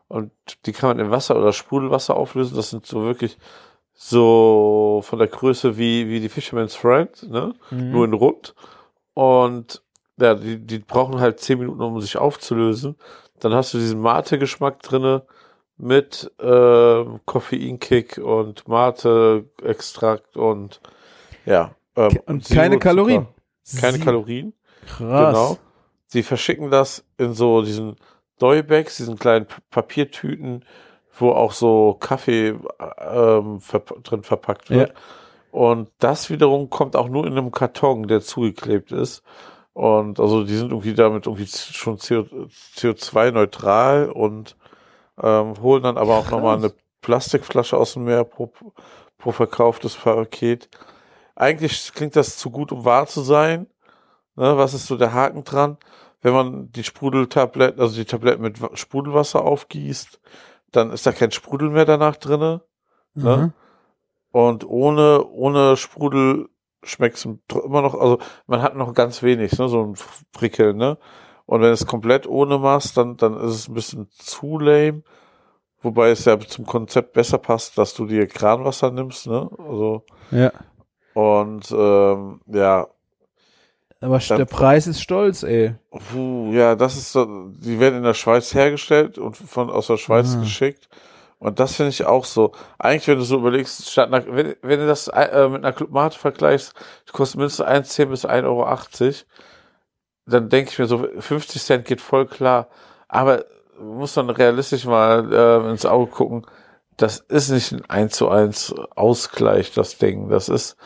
Speaker 5: Und die kann man in Wasser oder Sprudelwasser auflösen. Das sind so wirklich so von der Größe wie, wie die Fisherman's Friend, ne?
Speaker 4: Mhm.
Speaker 5: Nur in rund. Und ja, die, die brauchen halt zehn Minuten, um sich aufzulösen. Dann hast du diesen Mate-Geschmack drinne mit ähm, Koffeinkick und Mate-Extrakt und ja. Ähm,
Speaker 4: Und keine. Kalorien.
Speaker 5: Keine
Speaker 4: Sie-
Speaker 5: Kalorien.
Speaker 4: Krass.
Speaker 5: Genau. Sie verschicken das in so diesen Doybags, diesen kleinen Papiertüten, wo auch so Kaffee ähm, verp drin verpackt wird. Und das wiederum kommt auch nur in einem Karton, der zugeklebt ist. Und also die sind irgendwie damit irgendwie schon CO2-neutral und ähm, holen dann aber auch nochmal eine Plastikflasche aus dem Meer pro, pro verkauftes Paket. Eigentlich klingt das zu gut, um wahr zu sein. Ne, was ist so der Haken dran? Wenn man die Sprudeltabletten, also die Tabletten mit Wa- Sprudelwasser aufgießt, dann ist da kein Sprudel mehr danach drinne. Ne?
Speaker 4: Mhm.
Speaker 5: Und ohne, ohne Sprudel schmeckt es immer noch, also man hat noch ganz wenig, ne, so ein Prickeln, ne? Und wenn es komplett ohne machst, dann, dann ist es ein bisschen zu lame. Wobei es ja zum Konzept besser passt, dass du dir Kranwasser nimmst, ne? Also,
Speaker 4: Ja.
Speaker 5: und ähm, ja,
Speaker 4: Aber
Speaker 5: Dann-
Speaker 4: der Preis ist stolz, ey.
Speaker 5: Puh, ja, das ist so, die werden in der Schweiz hergestellt und von aus der Schweiz
Speaker 4: Ah.
Speaker 5: geschickt. Und das finde ich auch so. Eigentlich, wenn du so überlegst, statt einer, wenn, wenn du das äh, mit einer Clubmate vergleichst, kostet mindestens 1,10 bis 1,80 Euro, dann denke ich mir so, 50 Cent geht voll klar. Aber muss dann realistisch mal äh, ins Auge gucken, das ist nicht ein 1 zu 1 Ausgleich, das Ding. Das ist,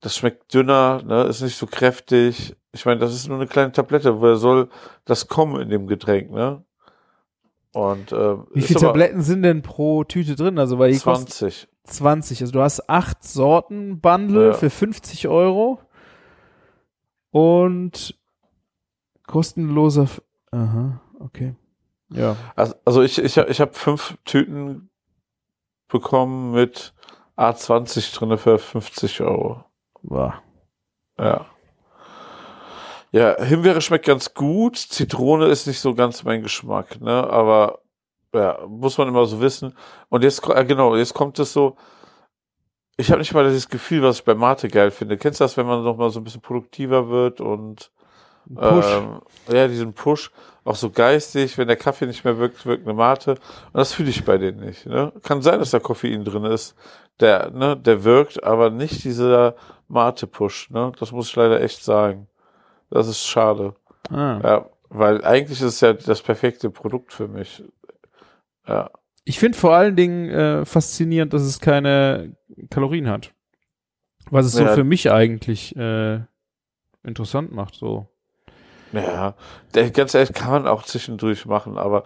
Speaker 5: das schmeckt dünner, ne, ist nicht so kräftig. Ich meine, das ist nur eine kleine Tablette. Woher soll das kommen in dem Getränk, ne? Und ähm,
Speaker 4: Wie viele Tabletten sind denn pro Tüte drin? Also weil die kosten
Speaker 5: 20.
Speaker 4: 20. Also du hast acht Sorten Bundle
Speaker 5: Ja.
Speaker 4: für 50 Euro und kostenloser. F Aha, okay. Ja.
Speaker 5: Also, also ich, ich, ich habe fünf Tüten bekommen mit A20 drinne für 50 Euro.
Speaker 4: War.
Speaker 5: Ja. Ja, Himbeere schmeckt ganz gut. Zitrone ist nicht so ganz mein Geschmack, ne? Aber ja, muss man immer so wissen. Und jetzt, äh, genau, jetzt kommt es so. Ich habe nicht mal dieses Gefühl, was ich bei Mate geil finde. Kennst du das, wenn man noch mal so ein bisschen produktiver wird und. Ähm, ja, diesen Push, auch so geistig, wenn der Kaffee nicht mehr wirkt, wirkt eine Mate. Und das fühle ich bei denen nicht. Ne? Kann sein, dass da Koffein drin ist, der, ne, der wirkt, aber nicht dieser Mate-Push. Ne? Das muss ich leider echt sagen. Das ist schade.
Speaker 4: ah.
Speaker 5: Ja, weil eigentlich ist es ja das perfekte Produkt für mich. Ja,
Speaker 4: Ich finde vor allen Dingen äh, faszinierend, dass es keine Kalorien hat. Was es so
Speaker 5: Ja.
Speaker 4: für mich eigentlich äh, interessant macht, so.
Speaker 5: Ja, ganz ehrlich, kann man auch zwischendurch machen, aber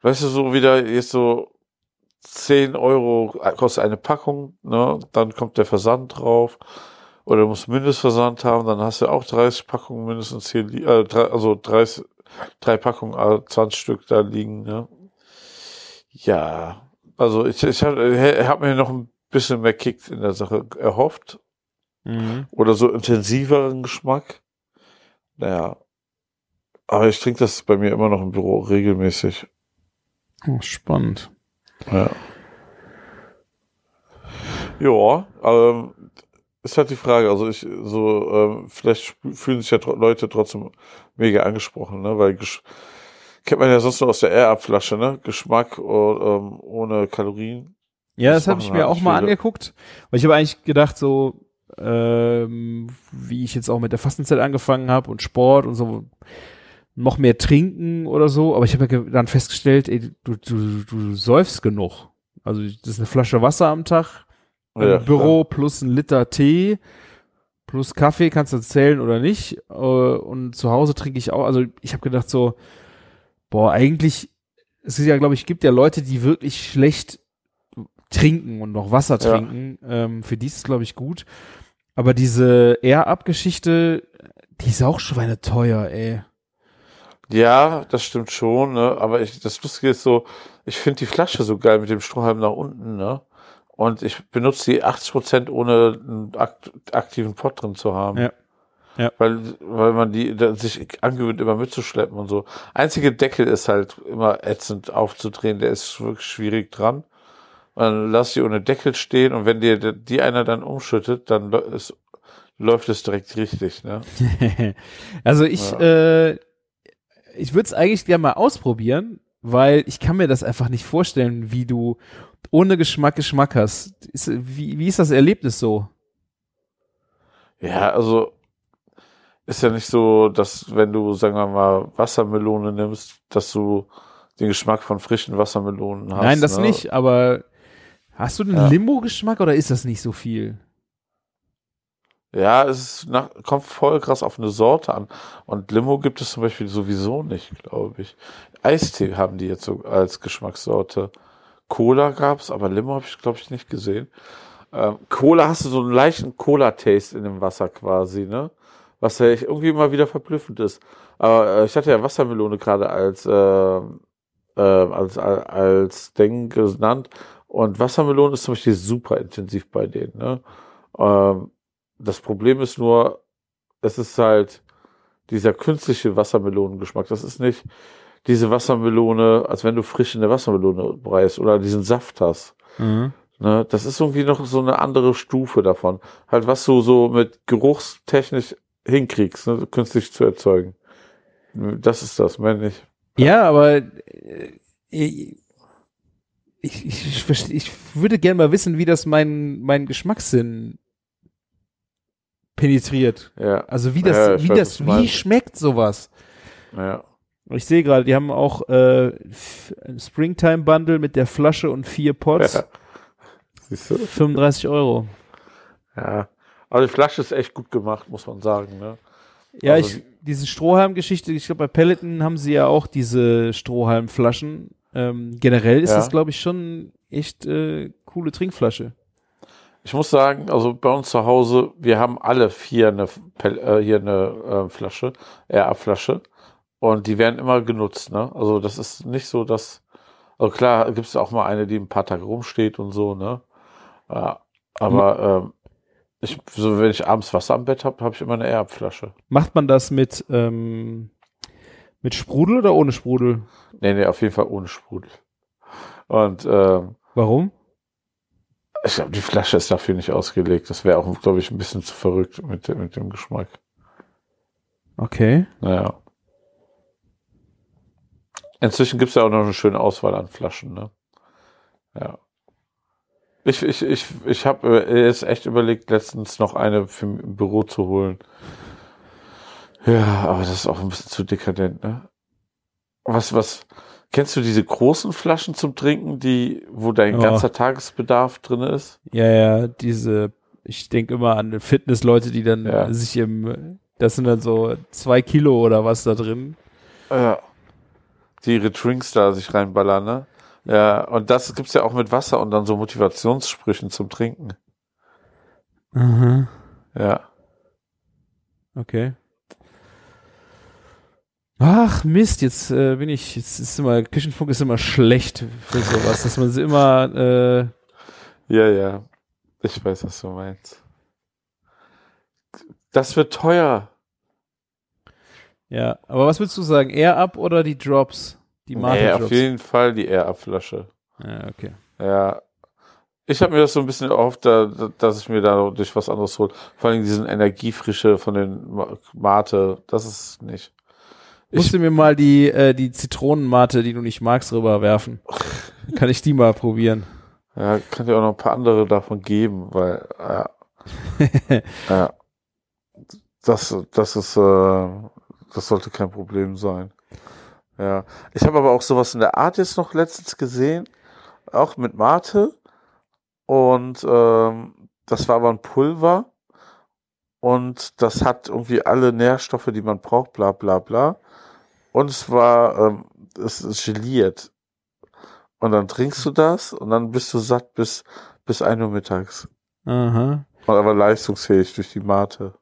Speaker 5: weißt du, so wieder jetzt so 10 Euro kostet eine Packung, ne? Dann kommt der Versand drauf. Oder du musst Mindestversand haben, dann hast du auch 30 Packungen mindestens hier, äh, drei, also 30, drei Packungen, äh, 20 Stück da liegen, ne? Ja, also ich, ich habe hab mir noch ein bisschen mehr Kick in der Sache erhofft.
Speaker 4: Mhm.
Speaker 5: Oder so intensiveren Geschmack. Naja. Aber ich trinke das bei mir immer noch im Büro regelmäßig.
Speaker 4: Oh, spannend.
Speaker 5: Ja. Ja, ähm, ist halt die Frage. Also ich, so, ähm, vielleicht fühlen sich ja tro Leute trotzdem mega angesprochen, ne? Weil Gesch kennt man ja sonst nur aus der Air-Up-Flasche, ne? Geschmack und, ähm, ohne Kalorien.
Speaker 4: Ja,
Speaker 5: Das
Speaker 4: das habe ich mir
Speaker 5: halt
Speaker 4: auch mal
Speaker 5: viele.
Speaker 4: angeguckt. Weil ich habe eigentlich gedacht, so, ähm, wie ich jetzt auch mit der Fastenzeit angefangen habe und Sport und so, noch mehr trinken oder so. Aber ich habe ja dann festgestellt, ey, du, du, du säufst genug. Also das ist eine Flasche Wasser am Tag
Speaker 5: Ja,
Speaker 4: Büro plus ein Liter Tee plus Kaffee, kannst du zählen oder nicht. Äh, Und zu Hause trinke ich auch. Also ich habe gedacht so, boah, eigentlich, es ist ja, glaube ich, gibt ja Leute, die wirklich schlecht trinken und noch Wasser
Speaker 5: Ja.
Speaker 4: trinken. Ähm, für die ist es, glaube ich, gut. Aber diese Air-Up-Geschichte, die ist auch schweineteuer, ey.
Speaker 5: Ja, das stimmt schon, ne? Aber ich, das Lustige ist so, ich finde die Flasche so geil mit dem Strohhalm nach unten, ne? Und ich benutze die 80% ohne einen akt aktiven Pot drin zu haben.
Speaker 4: Ja. Ja.
Speaker 5: Weil, weil man die sich angewöhnt, immer mitzuschleppen und so. Einzige Deckel ist halt immer ätzend aufzudrehen, der ist wirklich schwierig dran. Und dann lass die ohne Deckel stehen und wenn dir die- einer dann umschüttet, dann ist, läuft es direkt richtig, ne?
Speaker 4: also ich, äh, ich würde es eigentlich gerne mal ausprobieren, weil ich kann mir das einfach nicht vorstellen, wie du ohne Geschmack Geschmack hast. Ist, wie, wie ist das Erlebnis so?
Speaker 5: Ja, also ist ja nicht so, dass wenn du, sagen wir mal, Wassermelone nimmst, dass du den Geschmack von frischen Wassermelonen hast.
Speaker 4: Nein, das
Speaker 5: ne?
Speaker 4: nicht, aber hast du den
Speaker 5: Ja.
Speaker 4: Limo-Geschmack oder ist das nicht so viel?
Speaker 5: Ja, es nach, kommt voll krass auf eine Sorte an. Und Limo gibt es zum Beispiel sowieso nicht, glaube ich. Eistee haben die jetzt so als Geschmackssorte. Cola gab's, aber Limo habe ich, glaube ich, nicht gesehen. Ähm, Cola hast du so einen leichten Cola-Taste in dem Wasser quasi, ne? Was ja irgendwie mal wieder verblüffend ist. Aber äh, ich hatte ja Wassermelone gerade als, äh, äh, als, als, als Ding genannt. Und Wassermelone ist zum Beispiel super intensiv bei denen, ne? Ähm, das Problem ist nur, es ist halt dieser künstliche Wassermelonengeschmack. Das ist nicht diese Wassermelone, als wenn du frisch in der Wassermelone beißt oder diesen Saft hast.
Speaker 4: Mhm.
Speaker 5: Ne? Das ist irgendwie noch so eine andere Stufe davon. Halt, was du so mit geruchstechnisch hinkriegst, ne? künstlich zu erzeugen. Das ist das, nicht.
Speaker 4: Ja, aber äh, ich, ich, ich, ich würde gerne mal wissen, wie das mein, mein Geschmackssinn penetriert.
Speaker 5: Ja,
Speaker 4: Also wie das,
Speaker 5: Ja,
Speaker 4: wie
Speaker 5: weiß,
Speaker 4: das, wie schmeckt sowas?
Speaker 5: ja.
Speaker 4: Ich sehe gerade, die haben auch äh, ein Springtime Bundle mit der Flasche und vier Pots,
Speaker 5: ja. Siehst du?
Speaker 4: 35 Euro.
Speaker 5: Ja. Aber die Flasche ist echt gut gemacht, muss man sagen. Ne?
Speaker 4: Ja,
Speaker 5: Also
Speaker 4: ich, diese Strohhalm-Geschichte, ich glaube, bei Peloton haben sie ja auch diese Strohhalmflaschen. Ähm, generell ist
Speaker 5: Ja.
Speaker 4: das, glaube ich, schon echt äh, coole Trinkflasche.
Speaker 5: Ich muss sagen, also bei uns zu Hause, wir haben alle vier eine, äh, hier eine äh, Flasche, RA-Flasche. Und die werden immer genutzt, ne? Also das ist nicht so, dass, also klar, gibt es auch mal eine, die ein paar Tage rumsteht und so, ne? Ja, aber ähm, ich, so wenn ich abends Wasser am Bett habe, habe ich immer eine RA-Flasche.
Speaker 4: Macht man das mit, ähm, mit Sprudel oder ohne Sprudel?
Speaker 5: Nee, nee, auf jeden Fall ohne Sprudel. Und ähm,
Speaker 4: Warum?
Speaker 5: ich glaube, die Flasche ist dafür nicht ausgelegt. Das wäre auch, glaube ich, ein bisschen zu verrückt mit, dem- mit dem Geschmack.
Speaker 4: Okay.
Speaker 5: Naja. Inzwischen gibt es ja auch noch eine schöne Auswahl an Flaschen, ne? Ja. Ich, ich, ich, ich habe äh, jetzt echt überlegt, letztens noch eine für im Büro zu holen. Ja, aber das ist auch ein bisschen zu dekadent, ne? Was, was, kennst du diese großen Flaschen zum Trinken, die, wo dein
Speaker 4: Ja.
Speaker 5: ganzer Tagesbedarf drin ist?
Speaker 4: Ja, ja, diese ich denke immer an Fitnessleute, die dann
Speaker 5: Ja.
Speaker 4: sich im, das sind dann so zwei Kilo oder was da drin.
Speaker 5: Ja. Die ihre Drinks da sich reinballern, ne? Ja, und das gibt's ja auch mit Wasser und dann so Motivationssprüchen zum Trinken.
Speaker 4: Mhm.
Speaker 5: Ja.
Speaker 4: Okay. Ach Mist, jetzt äh, bin ich, jetzt ist immer, Küchenfunk ist immer schlecht für sowas, dass man sie immer, äh,
Speaker 5: Ja, ja. Ich weiß, was du meinst. Das wird teuer.
Speaker 4: Ja, aber was willst du sagen, Air Up oder die Drops? Die
Speaker 5: Nee,
Speaker 4: Mate
Speaker 5: auf
Speaker 4: Drops?
Speaker 5: jeden Fall die Air-Up-Flasche.
Speaker 4: Ja, okay.
Speaker 5: Ja. Ich habe mir das so ein bisschen erhofft, da, dass ich mir da durch was anderes hole. Vor allem diesen Energiefrische von den Ma- Mate. Das ist nicht. Ich,
Speaker 4: Musst du mir mal die, äh, die Zitronenmate, die du nicht magst, rüberwerfen. Kann ich die mal probieren.
Speaker 5: ja, kann dir auch noch ein paar andere davon geben, weil, ja. ja. Das, das ist, äh, das sollte kein Problem sein. Ja. Ich habe aber auch sowas in der Art jetzt noch letztens gesehen, auch mit Mate. Und ähm, das war aber ein Pulver. Und das hat irgendwie alle Nährstoffe, die man braucht, bla bla bla. Und es war, ähm, es ist geliert. Und dann trinkst du das und dann bist du satt bis, bis 1 Uhr mittags.
Speaker 4: Aha.
Speaker 5: Und aber leistungsfähig durch die Mate.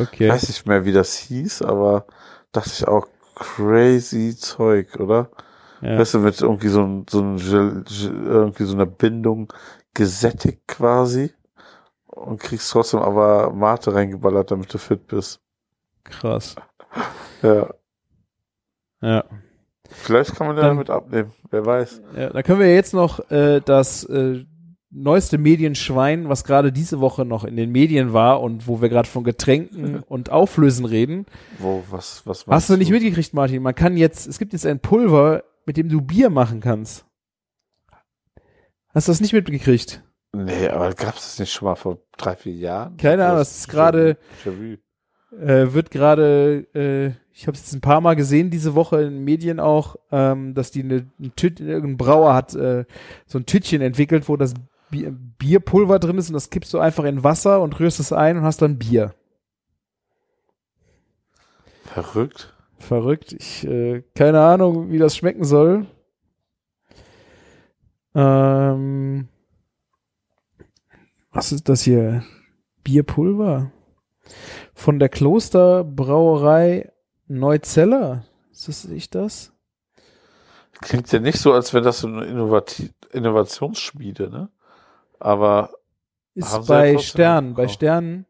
Speaker 5: Ich
Speaker 4: Okay.
Speaker 5: weiß nicht mehr, wie das hieß, aber dachte ich auch crazy Zeug, oder?
Speaker 4: Ja.
Speaker 5: Weißt du, mit irgendwie so, ein- so, ein irgendwie so einer Bindung gesättigt quasi und kriegst trotzdem aber Mate reingeballert, damit du fit bist.
Speaker 4: Krass.
Speaker 5: Ja.
Speaker 4: Ja.
Speaker 5: Vielleicht kann man ja damit abnehmen, wer weiß.
Speaker 4: ja. Da können wir jetzt noch äh, das äh, neueste Medienschwein, was gerade diese Woche noch in den Medien war und wo wir gerade von Getränken und Auflösen reden.
Speaker 5: Wo, was, was
Speaker 4: Hast du nicht mitgekriegt, Martin? Man kann jetzt, es gibt jetzt ein Pulver, mit dem du Bier machen kannst. Hast du das nicht mitgekriegt?
Speaker 5: Nee, aber gab es das nicht schon mal vor drei, vier Jahren?
Speaker 4: Keine Ahnung, das ist gerade-. Äh, wird gerade, äh, ich habe es jetzt ein paar Mal gesehen diese Woche in den Medien auch, ähm, dass die eine, ein, Tüt, irgendein Brauer hat äh, so ein Tütchen entwickelt, wo das Bier, Bierpulver drin ist und das kippst du einfach in Wasser und rührst es ein und hast dann Bier.
Speaker 5: Verrückt.
Speaker 4: Verrückt. Ich, äh, keine Ahnung, wie das schmecken soll. Ähm, was ist das hier? Bierpulver? Von der Klosterbrauerei Neuzeller. Ist das nicht das?
Speaker 5: Klingt ja nicht so, als wäre das so eine Innovati Innovationsschmiede, ne? Aber
Speaker 4: Ist bei Stern. Bei. Stern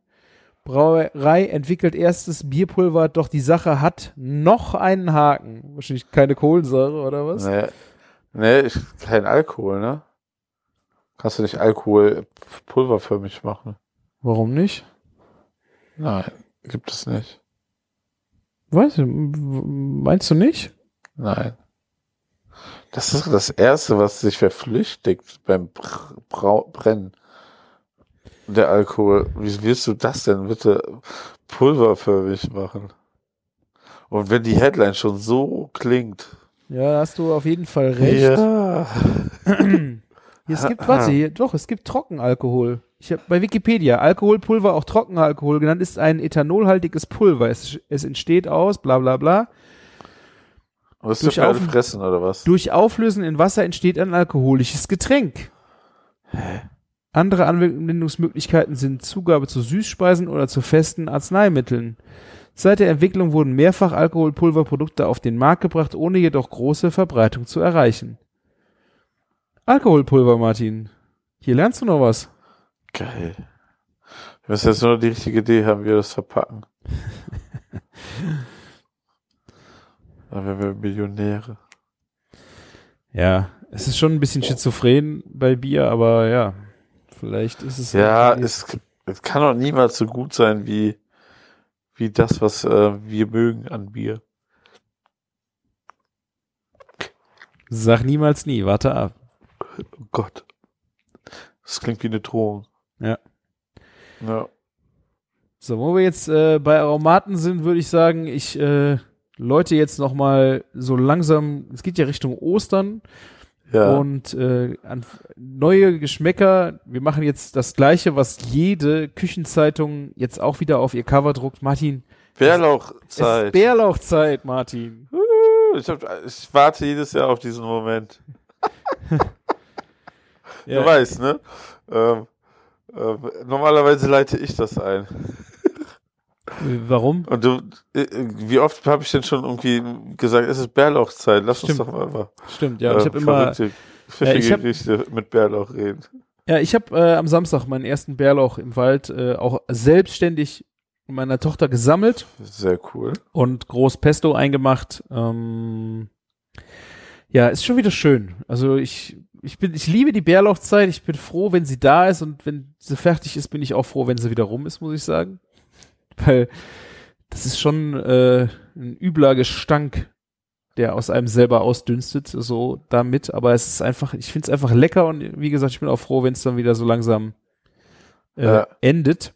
Speaker 4: Brauerei entwickelt erstes Bierpulver, doch die Sache hat noch einen Haken. Wahrscheinlich keine Kohlensäure oder was?
Speaker 5: nee, nee, ich, kein Alkohol, ne? Kannst du nicht Alkohol pulverförmig machen?
Speaker 4: Warum nicht?
Speaker 5: Nein, gibt es nicht.
Speaker 4: Weiß ich, m- meinst du nicht?
Speaker 5: Nein. Das ist das Erste, was sich verflüchtigt beim Br Brau Brennen. Der Alkohol. Wie willst du das denn bitte pulverförmig machen? Und wenn die Headline schon so klingt.
Speaker 4: Ja, da hast du auf jeden Fall recht.
Speaker 5: Ja.
Speaker 4: Es gibt, warte, hier, doch, es gibt Trockenalkohol. Ich habe bei Wikipedia Alkoholpulver, auch Trockenalkohol genannt, ist ein ethanolhaltiges Pulver. Es, es entsteht aus, bla bla bla.
Speaker 5: Und das
Speaker 4: Durch Auf-
Speaker 5: fressen, oder was?
Speaker 4: Durch Auflösen in Wasser entsteht ein alkoholisches Getränk. Andere Anwendungsmöglichkeiten sind Zugabe zu Süßspeisen oder zu festen Arzneimitteln. Seit der Entwicklung wurden mehrfach Alkoholpulverprodukte auf den Markt gebracht, ohne jedoch große Verbreitung zu erreichen. Alkoholpulver, Martin. Hier lernst du noch was.
Speaker 5: Geil. Wir müssen jetzt nur die richtige Idee haben, wie wir das verpacken. Dann wären wir Millionäre.
Speaker 4: Ja, es ist schon ein bisschen schizophren bei Bier, aber ja, vielleicht ist es.
Speaker 5: Ja,
Speaker 4: irgendwie-
Speaker 5: es, es kann doch niemals so gut sein wie, wie das, was äh, wir mögen an Bier.
Speaker 4: Sag niemals nie, warte ab.
Speaker 5: Oh Gott. Das klingt wie eine Drohung.
Speaker 4: Ja.
Speaker 5: Ja.
Speaker 4: So, wo wir jetzt äh, bei Aromaten sind, würde ich sagen, ich äh, läute jetzt noch mal so langsam, es geht ja Richtung Ostern,
Speaker 5: Ja.
Speaker 4: und äh, neue Geschmäcker. Wir machen jetzt das Gleiche, was jede Küchenzeitung jetzt auch wieder auf ihr Cover druckt. Martin, es
Speaker 5: Bärlauchzeit.
Speaker 4: ist Bärlauchzeit, Martin.
Speaker 5: ich, hab, ich warte jedes Jahr auf diesen Moment.
Speaker 4: Ja,
Speaker 5: Du weißt, ne? Ähm, ähm, normalerweise leite ich das ein.
Speaker 4: Warum?
Speaker 5: Und du, äh, wie oft habe ich denn schon irgendwie gesagt, es ist Bärlauchzeit, lass
Speaker 4: Stimmt.
Speaker 5: uns doch mal einfach
Speaker 4: Stimmt, ja. und ich
Speaker 5: äh,
Speaker 4: habe immer,
Speaker 5: pfiffige
Speaker 4: ich hab-
Speaker 5: Geschichte mit Bärlauch reden.
Speaker 4: ja, ich habe äh, am Samstag meinen ersten Bärlauch im Wald äh, auch selbstständig meiner Tochter gesammelt
Speaker 5: Sehr cool.
Speaker 4: und groß Pesto eingemacht. Ähm, ja, ist schon wieder schön. Also ich, ich bin, ich liebe die Bärlauchzeit. Ich bin froh, wenn sie da ist und wenn sie fertig ist, bin ich auch froh, wenn sie wieder rum ist, muss ich sagen. Weil das ist schon äh, ein übler Gestank, der aus einem selber ausdünstet, so damit. Aber es ist einfach, ich finde es einfach lecker und wie gesagt, ich bin auch froh, wenn es dann wieder so langsam äh,
Speaker 5: Ja.
Speaker 4: endet.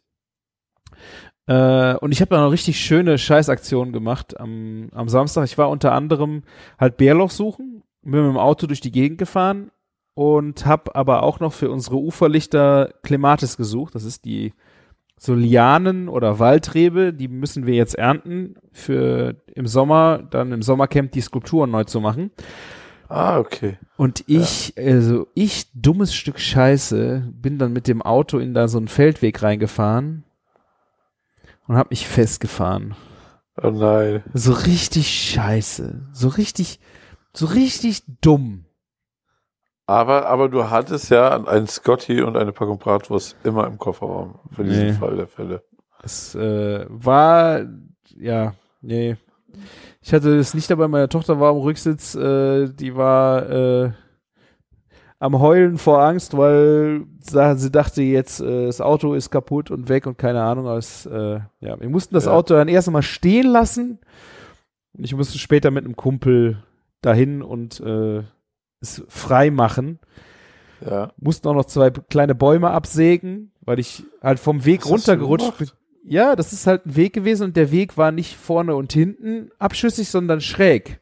Speaker 4: Äh, und ich habe da noch richtig schöne Scheißaktionen gemacht am, am Samstag. Ich war unter anderem halt Bärlauch suchen, bin mit dem Auto durch die Gegend gefahren und habe aber auch noch für unsere Uferlichter Clematis gesucht. Das ist die so Lianen oder Waldrebe, die müssen wir jetzt ernten für im Sommer, dann im Sommercamp die Skulpturen neu zu machen.
Speaker 5: Ah, okay.
Speaker 4: Und ich, also ich, dummes Stück Scheiße, bin dann mit dem Auto in da so einen Feldweg reingefahren und hab mich festgefahren.
Speaker 5: Oh nein.
Speaker 4: So richtig scheiße. So richtig, so richtig dumm.
Speaker 5: Aber, aber du hattest ja einen Scotty und eine Packung Bratwurst immer im Kofferraum. Für diesen
Speaker 4: Nee.
Speaker 5: Fall der Fälle.
Speaker 4: Es äh, war, ja, nee. Ich hatte es nicht dabei, meine Tochter war am Rücksitz, äh, die war äh, am Heulen vor Angst, weil sie dachte jetzt, äh, das Auto ist kaputt und weg und keine Ahnung. Aber es, äh, ja, wir mussten das
Speaker 5: Ja.
Speaker 4: Auto dann erst einmal stehen lassen. Und ich musste später mit einem Kumpel dahin und äh, es frei machen.
Speaker 5: Ja.
Speaker 4: Mussten auch noch zwei kleine Bäume absägen, weil ich halt vom Weg
Speaker 5: Was
Speaker 4: runtergerutscht bin. Ja, das ist halt ein Weg gewesen und der Weg war nicht vorne und hinten abschüssig, sondern schräg.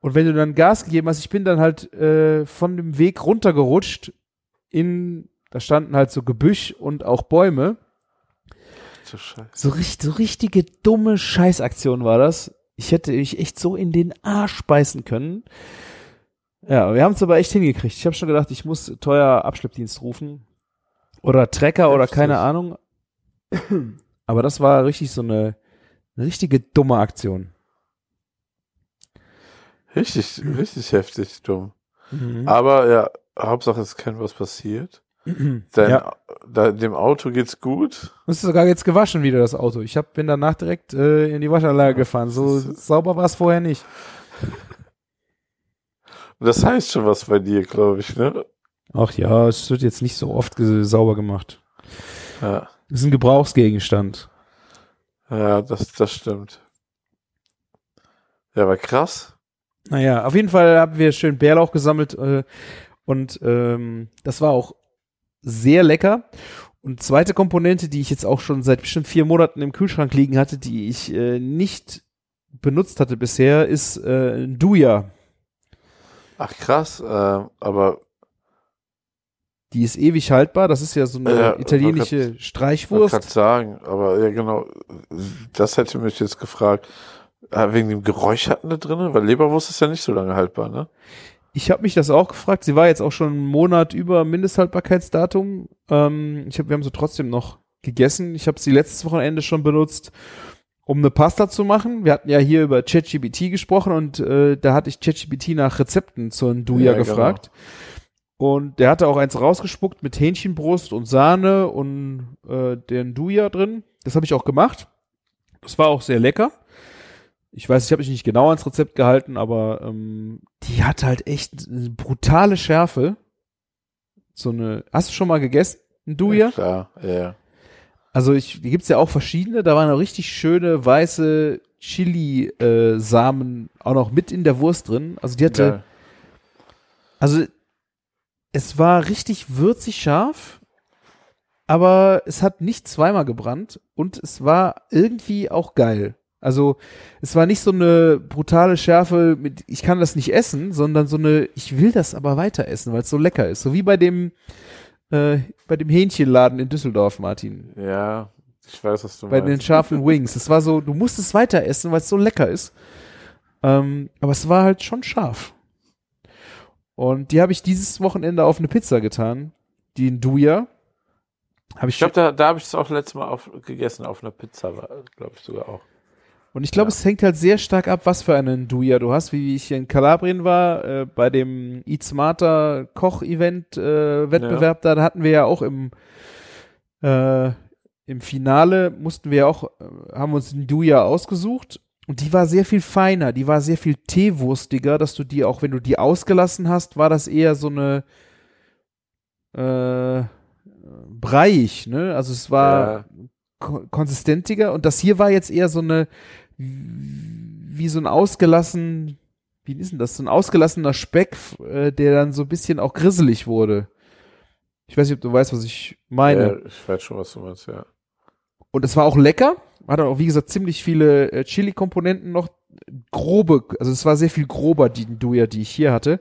Speaker 4: Und wenn du dann Gas gegeben hast, ich bin dann halt äh, von dem Weg runtergerutscht in, da standen halt so Gebüsch und auch Bäume. So, richtig, so richtige dumme Scheißaktion war das. Ich hätte mich echt so in den Arsch beißen können. Ja, wir haben es aber echt hingekriegt. Ich habe schon gedacht, ich muss teuer Abschleppdienst rufen. Oder Trecker oder keine Ahnung. Aber das war richtig so eine, eine richtige dumme Aktion.
Speaker 5: Richtig, richtig heftig dumm.
Speaker 4: Mhm.
Speaker 5: Aber ja, Hauptsache es kann was passiert. Dein,
Speaker 4: Ja.
Speaker 5: da, dem Auto geht's gut.
Speaker 4: Das ist sogar jetzt gewaschen wieder, das Auto. Ich hab, bin danach direkt äh, in die Waschanlage gefahren. So sauber war es vorher nicht.
Speaker 5: Das heißt schon was bei dir, glaube ich, ne?
Speaker 4: Ach ja, es wird jetzt nicht so oft sauber gemacht.
Speaker 5: Ja,
Speaker 4: Das ist ein Gebrauchsgegenstand.
Speaker 5: ja das, das stimmt. Ja, aber krass.
Speaker 4: Naja, auf jeden Fall haben wir schön Bärlauch gesammelt äh, und ähm, das war auch sehr lecker. Und zweite Komponente, die ich jetzt auch schon seit bestimmt vier Monaten im Kühlschrank liegen hatte, die ich äh, nicht benutzt hatte bisher, ist äh, ein Duja.
Speaker 5: Ach krass, ähm, aber
Speaker 4: Die ist ewig haltbar. Das ist ja so eine
Speaker 5: Ja,
Speaker 4: italienische
Speaker 5: ich wollte
Speaker 4: Streichwurst.
Speaker 5: gerade sagen, aber ja genau, das hätte mich jetzt gefragt. Äh, Wegen dem Geräusch hatten da drin, weil Leberwurst ist ja nicht so lange haltbar, ne?
Speaker 4: Ich habe mich das auch gefragt. Sie war jetzt auch schon einen Monat über Mindesthaltbarkeitsdatum. Ähm, ich hab, wir haben sie trotzdem noch gegessen. Ich habe sie letztes Wochenende schon benutzt, um eine Pasta zu machen. Wir hatten ja hier über ChatGPT gesprochen und äh, da hatte ich ChatGPT nach Rezepten zur Nduja
Speaker 5: Ja, genau.
Speaker 4: gefragt. Und der hatte auch eins rausgespuckt mit Hähnchenbrust und Sahne und äh, der Nduja drin. Das habe ich auch gemacht. Das war auch sehr lecker. Ich weiß, ich habe mich nicht genau ans Rezept gehalten, aber ähm, die hat halt echt eine brutale Schärfe. So eine. Hast du schon mal gegessen? Ein Duja?
Speaker 5: Ja, klar, ja, ja.
Speaker 4: Also ich, die gibt's ja auch verschiedene. Da waren auch richtig schöne weiße Chili-Samen auch noch mit in der Wurst drin. Also die hatte,
Speaker 5: Geil.
Speaker 4: also es war richtig würzig scharf, aber es hat nicht zweimal gebrannt und es war irgendwie auch geil. Also es war nicht so eine brutale Schärfe mit, ich kann das nicht essen, sondern so eine, ich will das aber weiter essen, weil es so lecker ist. So wie bei dem, äh, bei dem Hähnchenladen in Düsseldorf, Martin.
Speaker 5: Ja, ich weiß, was du
Speaker 4: Bei den
Speaker 5: meinst.
Speaker 4: scharfen Wings. Es war so, du musst es weiter essen, weil es so lecker ist. Ähm, aber es war halt schon scharf. Und die habe ich dieses Wochenende auf eine Pizza getan. Die Nduja. Habe ich,
Speaker 5: Ich glaube, da, da habe ich es auch letztes Mal auf, gegessen, auf einer Pizza, glaube ich sogar auch.
Speaker 4: Und ich glaube,
Speaker 5: Ja.
Speaker 4: es hängt halt sehr stark ab, was für einen Duja du hast. Wie ich in Kalabrien war, äh, bei dem Eat Smarter Koch-Event, äh, Wettbewerb, da, hatten wir ja auch im, äh, im Finale mussten wir ja auch, äh, haben uns einen Duja ausgesucht. Und die war sehr viel feiner, die war sehr viel teewurstiger, dass du die auch, wenn du die ausgelassen hast, war das eher so eine, äh, breiig, ne? Also es war,
Speaker 5: Ja.
Speaker 4: ko- konsistentiger und das hier war jetzt eher so eine wie so ein ausgelassen wie ist denn das? So ein ausgelassener Speck äh, der dann so ein bisschen auch grisselig wurde. Ich weiß nicht ob du weißt was ich meine.
Speaker 5: Ja, ich weiß schon, was du meinst, ja.
Speaker 4: und es war auch lecker. Hat auch wie gesagt ziemlich viele äh, Chili Komponenten noch. Grobe also es war sehr viel grober die Duja die ich hier hatte.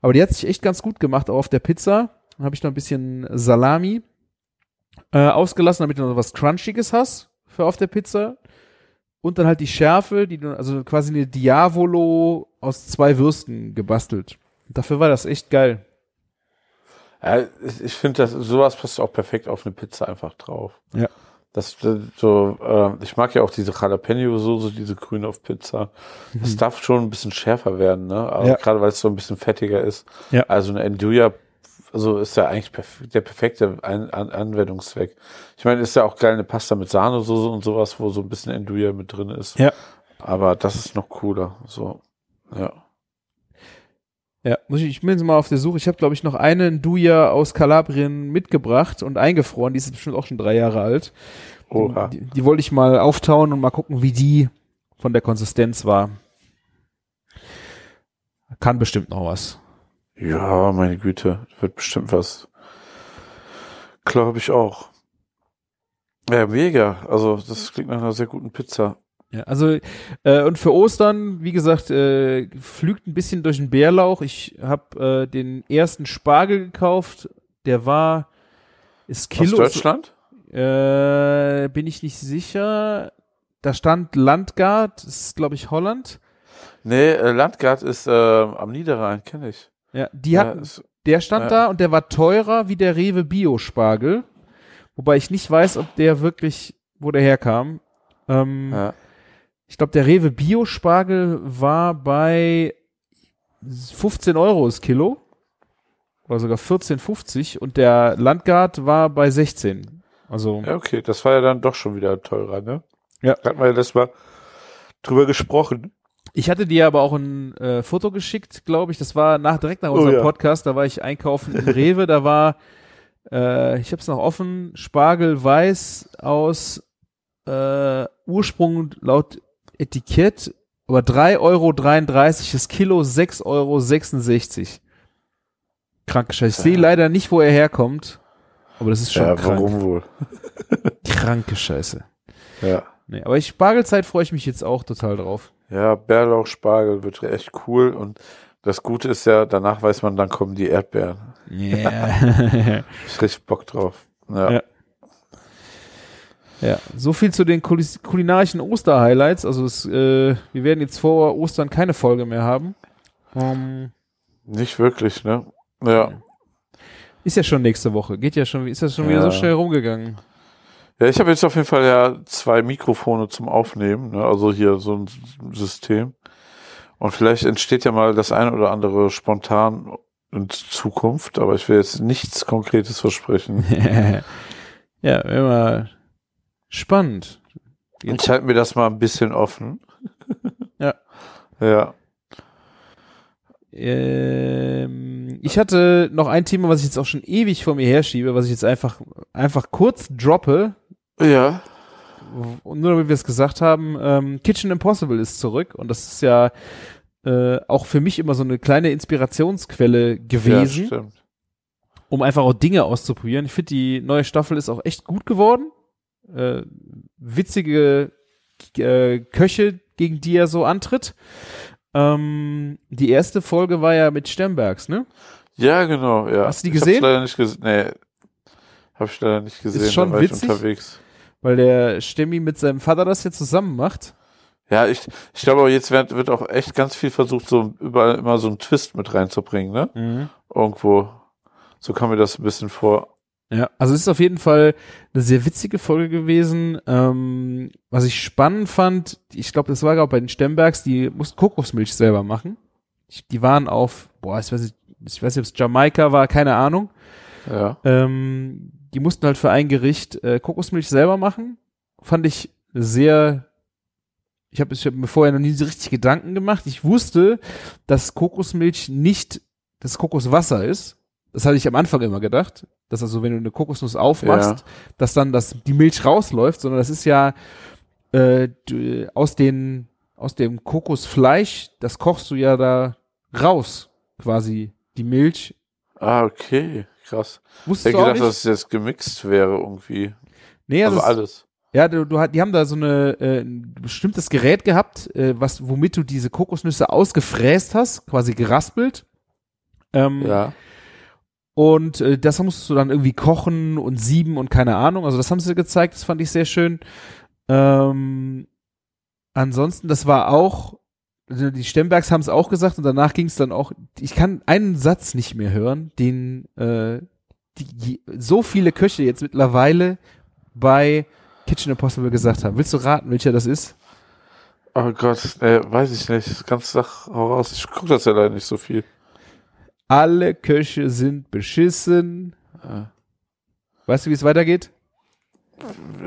Speaker 4: Aber die hat sich echt ganz gut gemacht auch auf der Pizza. Dann habe ich noch ein bisschen Salami äh, ausgelassen, damit du noch was Crunchiges hast für auf der Pizza. Und dann halt die Schärfe, die du, also quasi eine Diavolo aus zwei Würsten gebastelt. Und dafür war das echt geil.
Speaker 5: ja ich finde, dass sowas passt auch perfekt auf eine Pizza einfach drauf.
Speaker 4: Ja.
Speaker 5: Das so, äh, ich mag ja auch diese Jalapeno-Soße, diese grüne auf Pizza. Das darf schon ein bisschen schärfer werden, ne? Aber
Speaker 4: Mhm. Ja.
Speaker 5: gerade weil es so ein bisschen fettiger ist.
Speaker 4: Ja.
Speaker 5: Also eine Enduja, also ist ja eigentlich perf der perfekte Ein An Anwendungszweck. Ich meine, ist ja auch geil eine Pasta mit Sahnesoße und sowas, wo so ein bisschen Enduja mit drin ist.
Speaker 4: Ja.
Speaker 5: Aber das ist noch cooler. So, ja.
Speaker 4: Ja, muss ich, ich bin jetzt mal auf der Suche. Ich habe, glaube ich, noch eine Nduja aus Kalabrien mitgebracht und eingefroren. Die ist bestimmt auch schon drei Jahre alt.
Speaker 5: Oha.
Speaker 4: Die, die wollte ich mal auftauen und mal gucken, wie die von der Konsistenz war. Kann bestimmt noch was.
Speaker 5: Ja, meine Güte, wird bestimmt was. Glaube ich auch. Ja, mega. Also, das klingt nach einer sehr guten Pizza.
Speaker 4: Ja, also äh, und für Ostern, wie gesagt, äh, flügt ein bisschen durch den Bärlauch. Ich habe äh, den ersten Spargel gekauft. Der war ist Kilo.
Speaker 5: Aus Deutschland?
Speaker 4: Äh, bin ich nicht sicher. Da stand Landgard, das ist glaube ich Holland.
Speaker 5: Nee, äh, Landgard ist äh, am Niederrhein, kenne ich.
Speaker 4: Ja, die
Speaker 5: Ja,
Speaker 4: hatten,
Speaker 5: ist,
Speaker 4: der stand
Speaker 5: ja.
Speaker 4: da und der war teurer wie der Rewe Bio Spargel. Wobei ich nicht weiß, ob der wirklich, wo der herkam. Ähm,
Speaker 5: ja.
Speaker 4: Ich glaube, der Rewe Bio-Spargel war bei 15 Euro das Kilo. Oder sogar 14,50 und der Landgard war bei 16. Also,
Speaker 5: ja, okay, das war ja dann doch schon wieder teurer, ne?
Speaker 4: Ja.
Speaker 5: Da hatten wir ja das mal drüber gesprochen.
Speaker 4: Ich hatte dir aber auch ein äh, Foto geschickt, glaube ich. Das war nach direkt nach
Speaker 5: Oh,
Speaker 4: unserem
Speaker 5: ja.
Speaker 4: Podcast. Da war ich einkaufen im Rewe. Da war, äh, ich habe es noch offen, Spargel weiß aus äh, Ursprung laut Etikett, aber 3,33 Euro das Kilo, 6,66 Euro. Kranke Scheiße. Ich sehe leider nicht, wo er herkommt, aber das ist schon
Speaker 5: Ja,
Speaker 4: krank.
Speaker 5: warum wohl?
Speaker 4: Kranke Scheiße.
Speaker 5: Ja.
Speaker 4: Nee, aber ich Spargelzeit freue ich mich jetzt auch total drauf.
Speaker 5: Ja, Bärlauch, Spargel wird echt cool und das Gute ist ja, danach weiß man, dann kommen die Erdbeeren.
Speaker 4: Yeah.
Speaker 5: Ich richtig Bock drauf. Ja.
Speaker 4: Ja. ja, so viel zu den kulinarischen Oster-Highlights. Also es, äh, wir werden jetzt vor Ostern keine Folge mehr haben. Ähm,
Speaker 5: Nicht wirklich, ne? Ja.
Speaker 4: ist ja schon nächste Woche. Geht ja schon, ist ja schon wieder so
Speaker 5: Ja.
Speaker 4: schnell rumgegangen.
Speaker 5: Ja, ich habe jetzt auf jeden Fall ja zwei Mikrofone zum Aufnehmen, ne? also hier so ein System. Und vielleicht entsteht ja mal das eine oder andere spontan in Zukunft, aber ich will jetzt nichts Konkretes versprechen.
Speaker 4: ja, immer spannend.
Speaker 5: Ich halte mir das mal ein bisschen offen.
Speaker 4: Ja.
Speaker 5: Ja.
Speaker 4: Ähm, ich hatte noch ein Thema, was ich jetzt auch schon ewig vor mir herschiebe, was ich jetzt einfach, einfach kurz droppe,
Speaker 5: Ja.
Speaker 4: Und nur damit wir es gesagt haben, ähm, Kitchen Impossible ist zurück und das ist ja äh, auch für mich immer so eine kleine Inspirationsquelle
Speaker 5: Ja,
Speaker 4: gewesen,
Speaker 5: stimmt.
Speaker 4: um einfach auch Dinge auszuprobieren. Ich finde, die neue Staffel ist auch echt gut geworden. Äh, witzige äh, Köche, gegen die er so antritt. Ähm, die erste Folge war ja mit Stembergs, ne?
Speaker 5: Ja, genau, ja.
Speaker 4: Hast du die
Speaker 5: Ich hab's
Speaker 4: gesehen?
Speaker 5: leider nicht gesehen. Nee. Hab ich leider nicht gesehen.
Speaker 4: schon
Speaker 5: da war ich
Speaker 4: witzig.
Speaker 5: unterwegs.
Speaker 4: Weil der Stemmi mit seinem Vater das jetzt zusammen macht.
Speaker 5: Ja, ich, ich glaube jetzt wird, wird auch echt ganz viel versucht, so überall immer so einen Twist mit reinzubringen, ne? Irgendwo. So kam mir das ein bisschen vor.
Speaker 4: Ja, also es ist auf jeden Fall eine sehr witzige Folge gewesen. Ähm, was ich spannend fand, ich glaube, das war auch bei den Stembergs, die mussten Kokosmilch selber machen. Ich, die waren auf, boah, ich weiß nicht, ich weiß nicht, ob es Jamaika war, keine Ahnung.
Speaker 5: Ja.
Speaker 4: Ähm, die mussten halt für ein Gericht äh, Kokosmilch selber machen. Fand ich sehr. Ich habe hab mir vorher noch nie so richtig Gedanken gemacht. Ich wusste, dass Kokosmilch nicht das Kokoswasser ist. Das hatte ich am Anfang immer gedacht. Dass also, wenn du eine Kokosnuss aufmachst,
Speaker 5: Ja.
Speaker 4: dass dann das, die Milch rausläuft, sondern das ist ja äh, aus, den, aus dem Kokosfleisch, das kochst du ja da raus, quasi die Milch.
Speaker 5: Ah, okay. Krass. Ich
Speaker 4: Wusstest
Speaker 5: hätte
Speaker 4: du auch
Speaker 5: gedacht, dass es jetzt gemixt wäre irgendwie.
Speaker 4: nee,
Speaker 5: Also alles.
Speaker 4: Ja, du, du, hat- die haben da so eine, äh, ein bestimmtes Gerät gehabt, äh, was, womit du diese Kokosnüsse ausgefräst hast, quasi geraspelt. Ähm,
Speaker 5: Ja.
Speaker 4: Und äh, das musstest du dann irgendwie kochen und sieben und keine Ahnung. Also das haben sie gezeigt, das fand ich sehr schön. Ähm, ansonsten, das war auch, die Stembergs haben es auch gesagt und danach ging es dann auch, ich kann einen Satz nicht mehr hören, den äh, die, so viele Köche jetzt mittlerweile bei Kitchen Impossible gesagt haben. Willst du raten, welcher das ist?
Speaker 5: Oh Gott, nee, weiß ich nicht. Ganz sag hau raus. Ich gucke das ja leider nicht so viel.
Speaker 4: Alle Köche sind beschissen.
Speaker 5: Äh,
Speaker 4: Weißt du, wie es weitergeht?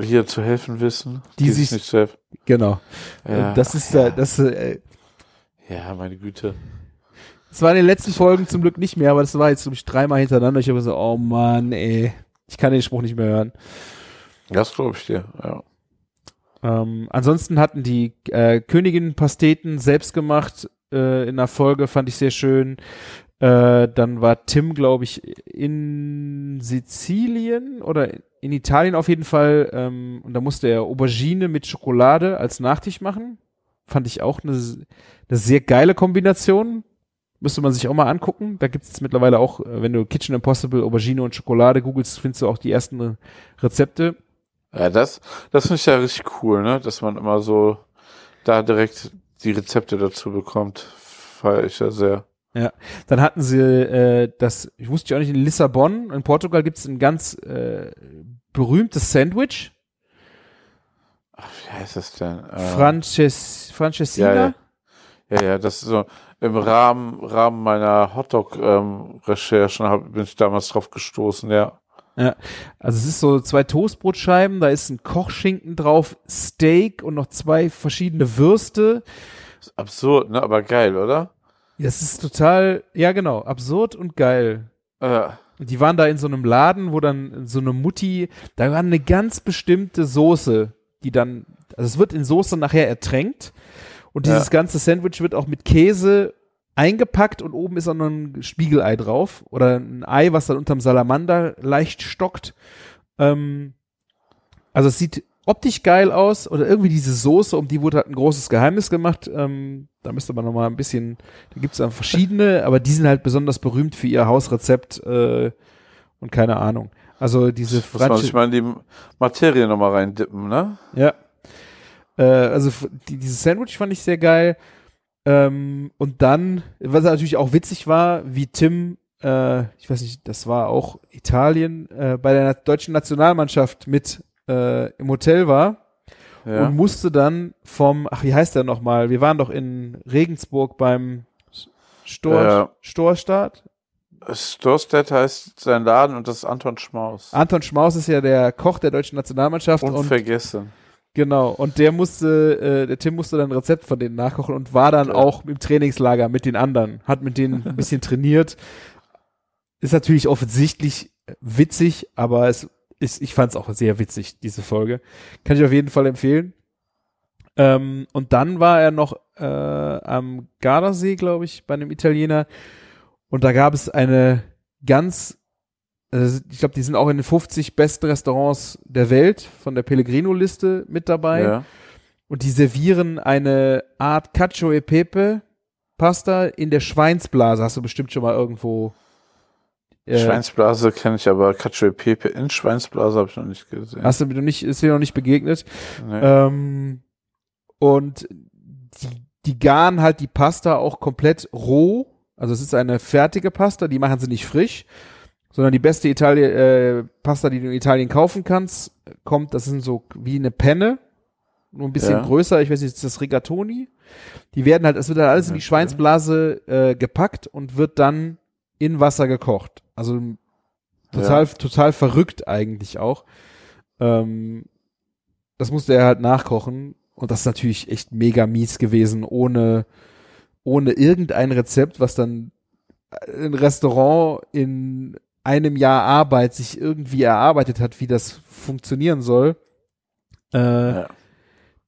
Speaker 5: hier zu helfen wissen.
Speaker 4: Die
Speaker 5: sich
Speaker 4: sich-
Speaker 5: nicht zu helfen.
Speaker 4: Genau.
Speaker 5: Ja.
Speaker 4: Das ist
Speaker 5: ja.
Speaker 4: da, das, äh,
Speaker 5: Ja, meine Güte.
Speaker 4: das war in den letzten Folgen zum Glück nicht mehr, aber das war jetzt, glaube ich, dreimal hintereinander. Ich habe so, oh Mann, ey. Ich kann den Spruch nicht mehr hören.
Speaker 5: Das glaube ich dir. Ja.
Speaker 4: Ähm, ansonsten hatten die äh, Königin-Pasteten selbst gemacht äh, in der Folge, fand ich sehr schön. Äh, dann war Tim, glaube ich, in Sizilien oder in Italien auf jeden Fall. Ähm, und da musste er Aubergine mit Schokolade als Nachtisch machen. Fand ich auch eine, eine sehr geile Kombination. Müsste man sich auch mal angucken. Da gibt es mittlerweile auch, äh, wenn du Kitchen Impossible, Aubergine und Schokolade googelst, findest du auch die ersten Rezepte.
Speaker 5: Ja, das, das finde ich ja richtig cool, ne? Dass man immer so da direkt die Rezepte dazu bekommt. Feiere ich ja sehr.
Speaker 4: Dann hatten sie äh, das, ich wusste ja auch nicht, in Lissabon, in Portugal gibt es ein ganz äh, berühmtes Sandwich.
Speaker 5: Ach, wie heißt das denn? Ähm,
Speaker 4: Frances, Francesina.
Speaker 5: ja, ja. Ja, ja, das ist so im Rahmen, Rahmen meiner Hotdog-Recherchen hab, bin ich damals drauf gestoßen, ja.
Speaker 4: Also es ist so zwei Toastbrotscheiben, da ist ein Kochschinken drauf, Steak und noch zwei verschiedene Würste.
Speaker 5: Absurd, ne? Aber geil, oder?
Speaker 4: Das ist total, ja genau, absurd und geil.
Speaker 5: Äh,
Speaker 4: die waren da in so einem Laden, wo dann so eine Mutti, da war eine ganz bestimmte Soße, die dann, also es wird in Soße nachher ertränkt und dieses
Speaker 5: Ja.
Speaker 4: ganze Sandwich wird auch mit Käse eingepackt und oben ist auch noch ein Spiegelei drauf oder ein Ei, was dann unterm Salamander leicht stockt. Ähm, also es sieht optisch geil aus oder irgendwie diese Soße, um die wurde halt ein großes Geheimnis gemacht. Ähm, da müsste man noch mal ein bisschen, da gibt es dann verschiedene, aber die sind halt besonders berühmt für ihr Hausrezept äh, und keine Ahnung. Also diese
Speaker 5: muss man sich mal in die Materie nochmal reindippen, ne?
Speaker 4: ja. Äh, also die, dieses Sandwich fand ich sehr geil. Ähm, und dann, was natürlich auch witzig war, wie Tim, äh, ich weiß nicht, das war auch Italien, äh, bei der deutschen Nationalmannschaft mit äh, im Hotel war
Speaker 5: Ja.
Speaker 4: und musste dann vom, ach, wie heißt der nochmal? Wir waren doch in Regensburg beim Stor,
Speaker 5: Ja.
Speaker 4: Storstadt.
Speaker 5: Storstedt heißt sein Laden und das ist Anton Schmaus.
Speaker 4: Anton Schmaus ist ja der Koch der deutschen Nationalmannschaft und
Speaker 5: Unvergessen.
Speaker 4: Genau, und der musste, äh, der Tim musste dann ein Rezept von denen nachkochen und war dann
Speaker 5: Ja.
Speaker 4: auch im Trainingslager mit den anderen, hat mit denen ein bisschen trainiert. Ist natürlich offensichtlich witzig, aber es ist, ich fand es auch sehr witzig, diese Folge. Kann ich auf jeden Fall empfehlen. Ähm, und dann war er noch äh, am Gardasee, glaube ich, bei einem Italiener. Und da gab es eine ganz, also ich glaube, die sind auch in den 50 besten Restaurants der Welt von der Pellegrino-Liste mit dabei.
Speaker 5: Ja.
Speaker 4: und die servieren eine Art Cacio e Pepe Pasta in der Schweinsblase. Hast du bestimmt schon mal irgendwo. Äh,
Speaker 5: Schweinsblase kenne ich, aber Cacio Pepe in Schweinsblase habe ich noch nicht gesehen.
Speaker 4: Hast du mir noch nicht, ist dir noch nicht begegnet?
Speaker 5: Nee.
Speaker 4: Ähm, und die, die garen halt die Pasta auch komplett roh. Also es ist eine fertige Pasta, die machen sie nicht frisch, sondern die beste Italien, äh, Pasta, die du in Italien kaufen kannst, kommt, das sind so wie eine Penne, nur ein bisschen
Speaker 5: Ja.
Speaker 4: größer, ich weiß nicht, ist das Rigatoni? Die werden halt, es wird halt alles in die. Schweinsblase äh, gepackt und wird dann in Wasser gekocht. Also total, total verrückt eigentlich auch. Ähm, das musste er halt nachkochen und das ist natürlich echt mega mies gewesen, ohne, ohne irgendein Rezept, was dann ein Restaurant in einem Jahr Arbeit sich irgendwie erarbeitet hat, wie das funktionieren soll. Äh,
Speaker 5: Ja.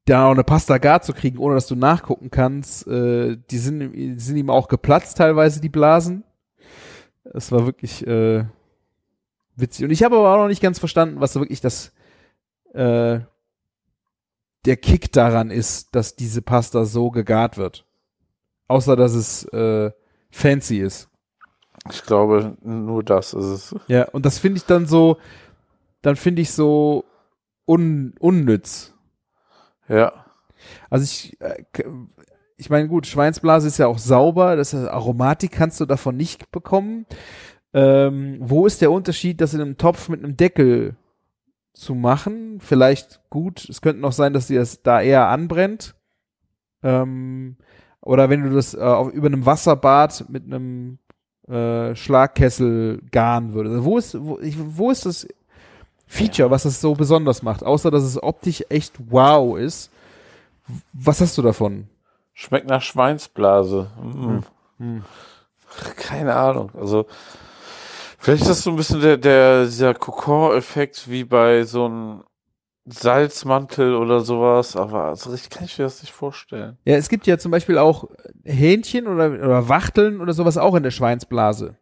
Speaker 4: da auch eine Pasta gar zu kriegen, ohne dass du nachgucken kannst. Äh, die, sind, die sind ihm auch geplatzt teilweise, die Blasen. Es war wirklich äh, witzig. Und ich habe aber auch noch nicht ganz verstanden, was wirklich das äh, der Kick daran ist, dass diese Pasta so gegart wird. Außer dass es äh, fancy ist.
Speaker 5: Ich glaube, nur das ist es.
Speaker 4: Ja, und das finde ich dann so, dann finde ich so un, unnütz.
Speaker 5: Ja.
Speaker 4: Also ich, äh, ich meine, gut, Schweinsblase ist ja auch sauber, das heißt, Aromatik kannst du davon nicht bekommen. Ähm, wo ist der Unterschied, das in einem Topf mit einem Deckel zu machen? Vielleicht gut, es könnte noch sein, dass dir das da eher anbrennt. Ähm, oder wenn du das äh, auf, über einem Wasserbad mit einem äh, Schlagkessel garen würdest. Also wo ist, wo, ich, wo ist das Feature, was es so besonders macht? Außer, dass es optisch echt wow ist. Was hast du davon?
Speaker 5: Schmeckt nach Schweinsblase. Mm.
Speaker 4: Hm.
Speaker 5: Keine Ahnung. Also, vielleicht ist das so ein bisschen der, der, dieser Kokon-Effekt wie bei so einem Salzmantel oder sowas, aber so richtig kann ich mir das nicht vorstellen.
Speaker 4: Ja, es gibt ja zum Beispiel auch Hähnchen oder, oder Wachteln oder sowas auch in der Schweinsblase.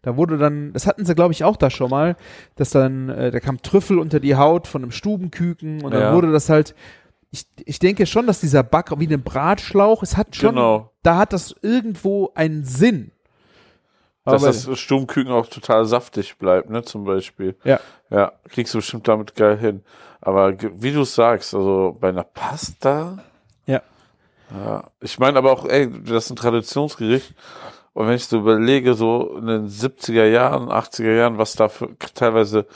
Speaker 4: Da wurde dann, das hatten sie glaube ich auch da schon mal, dass dann, äh, da kam Trüffel unter die Haut von einem Stubenküken und dann
Speaker 5: Ja.
Speaker 4: wurde das halt, ich, ich denke schon, dass dieser Back wie ein Bratschlauch, es hat schon,
Speaker 5: Genau.
Speaker 4: da hat das irgendwo einen Sinn.
Speaker 5: Dass
Speaker 4: Aber-
Speaker 5: das Stummküken auch total saftig bleibt, ne, zum Beispiel.
Speaker 4: Ja.
Speaker 5: Ja, kriegst du bestimmt damit geil hin. Aber wie du sagst, also bei einer Pasta.
Speaker 4: Ja.
Speaker 5: Ja. Ich meine aber auch, ey, das ist ein Traditionsgericht. Und wenn ich so überlege, so in den 70er Jahren, 80er Jahren, was da für, teilweise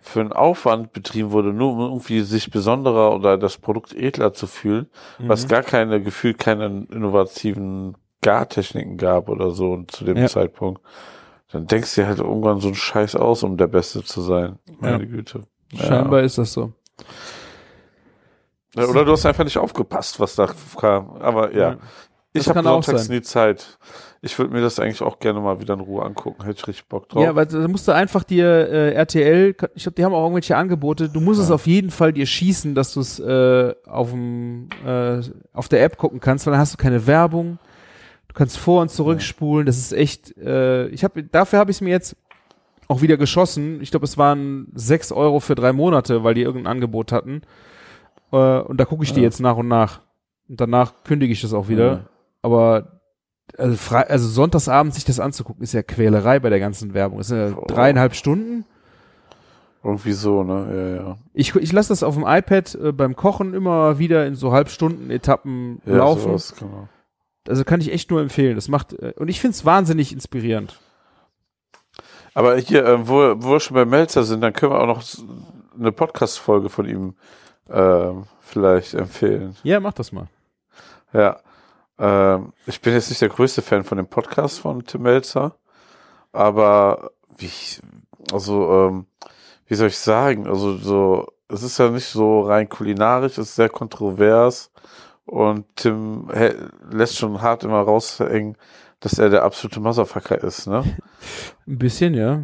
Speaker 5: für ein Aufwand betrieben wurde, nur um irgendwie sich besonderer oder das Produkt edler zu fühlen, was gar keine, gefühlt keine innovativen Gartechniken gab oder so und zu dem
Speaker 4: Ja.
Speaker 5: Zeitpunkt. Dann denkst du dir halt irgendwann so einen Scheiß aus, um der Beste zu sein. Meine Güte. Ja.
Speaker 4: Scheinbar ist das so.
Speaker 5: Ja, Oder du hast einfach nicht aufgepasst, was da kam. Aber ja,
Speaker 4: Ja.
Speaker 5: ich habe sonntags nie Zeit. Ich würde mir das eigentlich auch gerne mal wieder in Ruhe angucken. Hätte ich richtig Bock drauf.
Speaker 4: Ja, weil da musst du einfach dir äh, RTL, ich glaube, die haben auch irgendwelche Angebote. Du musst es auf jeden Fall dir schießen, dass du es äh, auf dem äh, auf der App gucken kannst, weil dann hast du keine Werbung. Du kannst vor und zurückspulen. Das ist echt. Äh, ich habe dafür habe ich es mir jetzt auch wieder geschossen. Ich glaube, es waren sechs Euro für drei Monate, weil die irgendein Angebot hatten. Äh, und da gucke ich die
Speaker 5: Ja.
Speaker 4: jetzt nach und nach. Und danach kündige ich das auch wieder.
Speaker 5: Ja.
Speaker 4: Aber also, frei, also sonntagsabend sich das anzugucken, ist ja Quälerei bei der ganzen Werbung. Das sind ja
Speaker 5: Oh.
Speaker 4: dreieinhalb Stunden.
Speaker 5: Irgendwie so, ne? Ja, ja.
Speaker 4: Ich, ich lasse das auf dem iPad äh, beim Kochen immer wieder in so Halbstunden-Etappen
Speaker 5: ja
Speaker 4: laufen.
Speaker 5: sowas, genau.
Speaker 4: Also kann ich echt nur empfehlen. Das macht, äh, und ich finde es wahnsinnig inspirierend.
Speaker 5: Aber hier, äh, wo, wo wir schon bei Melzer sind, dann können wir auch noch eine Podcast-Folge von ihm ähm, vielleicht empfehlen.
Speaker 4: Ja, mach das mal.
Speaker 5: Ja. Ähm, ich bin jetzt nicht der größte Fan von dem Podcast von Tim Melzer, aber wie ich, also, ähm, wie soll ich sagen, also so, es ist ja nicht so rein kulinarisch, es ist sehr kontrovers und Tim lässt schon hart immer raushängen, dass er der absolute Motherfucker ist, ne?
Speaker 4: Ein bisschen, ja.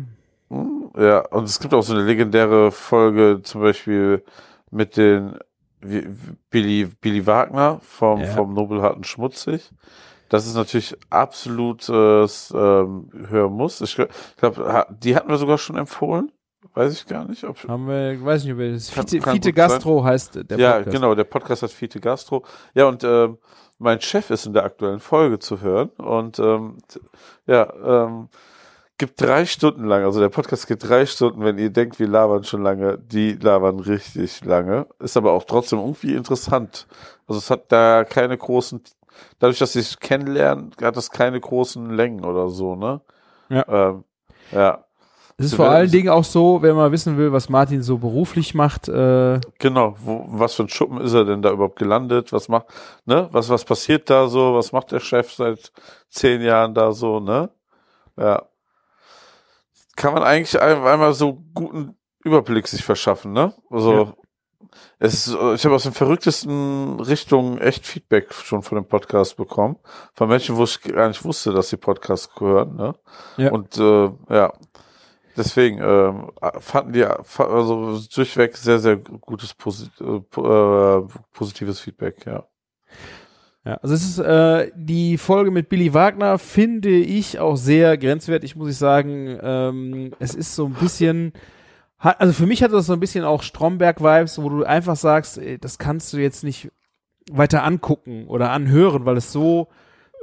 Speaker 5: Hm, Ja, und es gibt auch so eine legendäre Folge, zum Beispiel mit den Billy, Billy Wagner vom,
Speaker 4: Ja.
Speaker 5: vom Nobelharten Schmutzig. Das ist natürlich absolut äh, s- ähm, Hörmuss. Ich glaube, die hatten wir sogar schon empfohlen. Weiß ich gar nicht. Ob
Speaker 4: Haben wir, weiß nicht, ob wir das
Speaker 5: Kann-
Speaker 4: Fiete,
Speaker 5: kann
Speaker 4: Fiete
Speaker 5: gut sein.
Speaker 4: Gastro heißt der
Speaker 5: ja,
Speaker 4: Podcast.
Speaker 5: genau, der Podcast hat Fiete Gastro. Ja, und ähm, mein Chef ist in der aktuellen Folge zu hören. Und ähm, ja, ähm, gibt drei Stunden lang, also der Podcast geht drei Stunden, wenn ihr denkt, wir labern schon lange, die labern richtig lange. Ist aber auch trotzdem irgendwie interessant. Also es hat da keine großen, dadurch, dass sie sich kennenlernen, hat es keine großen Längen oder so, ne?
Speaker 4: Ja.
Speaker 5: Ähm, ja.
Speaker 4: Es ist vor allen Dingen auch so, wenn man wissen will, was Martin so beruflich macht, äh,
Speaker 5: Genau, wo, was für ein Schuppen ist er denn da überhaupt gelandet? Was macht, ne? Was, was passiert da so? Was macht der Chef seit zehn Jahren da so, ne? Ja. Kann man eigentlich ein- einmal so guten Überblick sich verschaffen, ne? Also, es ist, ich habe aus den verrücktesten Richtungen echt Feedback schon von dem Podcast bekommen. Von Menschen, wo ich gar nicht wusste, dass sie Podcasts hören, ne?
Speaker 4: Ja.
Speaker 5: Und, äh, ja. Deswegen ähm, fanden die also durchweg sehr, sehr gutes Posi äh, äh, positives Feedback, ja.
Speaker 4: Ja, also es ist äh, die Folge mit Billy Wagner finde ich auch sehr grenzwertig, muss ich sagen. Ähm, es ist so ein bisschen, hat, also für mich hat das so ein bisschen auch Stromberg-Vibes, wo du einfach sagst, ey, das kannst du jetzt nicht weiter angucken oder anhören, weil es so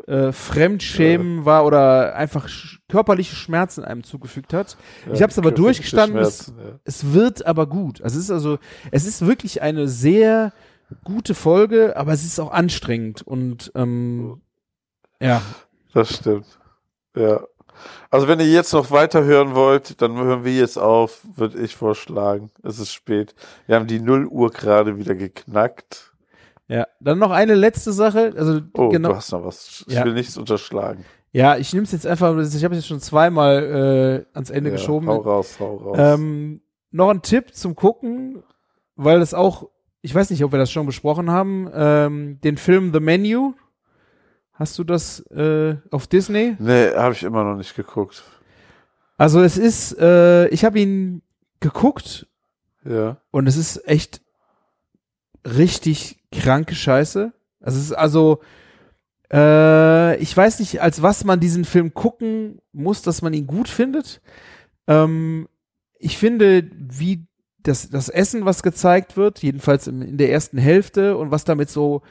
Speaker 4: äh, Fremdschämen war oder einfach sch körperliche Schmerzen einem zugefügt hat. Ich hab's aber
Speaker 5: körperliche
Speaker 4: durchgestanden, es-
Speaker 5: ja.
Speaker 4: Es wird aber gut. Also es ist also, es ist wirklich eine sehr gute Folge, aber es ist auch anstrengend und ähm, ja,
Speaker 5: Das stimmt. Ja. Also wenn ihr jetzt noch weiter hören wollt, dann hören wir jetzt auf, würde ich vorschlagen. Es ist spät. Wir haben die 0 Uhr gerade wieder geknackt.
Speaker 4: ja. Dann noch eine letzte Sache. Also
Speaker 5: Oh,
Speaker 4: genau.
Speaker 5: du hast noch was. Ich
Speaker 4: Ja.
Speaker 5: will nichts unterschlagen.
Speaker 4: Ja, ich nehme es jetzt einfach. Ich habe es jetzt schon zweimal äh, ans Ende
Speaker 5: Ja,
Speaker 4: geschoben.
Speaker 5: Hau raus, hau raus.
Speaker 4: Ähm, noch ein Tipp zum Gucken, weil es auch, ich weiß nicht, ob wir das schon besprochen haben, ähm, den Film The Menu. Hast du das äh, auf Disney?
Speaker 5: nee, habe ich immer noch nicht geguckt.
Speaker 4: Also es ist, äh, ich habe ihn geguckt
Speaker 5: Ja.
Speaker 4: und es ist echt richtig kranke Scheiße. Also es ist also, äh, ich weiß nicht, als was man diesen Film gucken muss, dass man ihn gut findet. Ähm, ich finde, wie das, das Essen, was gezeigt wird, jedenfalls im, in der ersten Hälfte und was damit so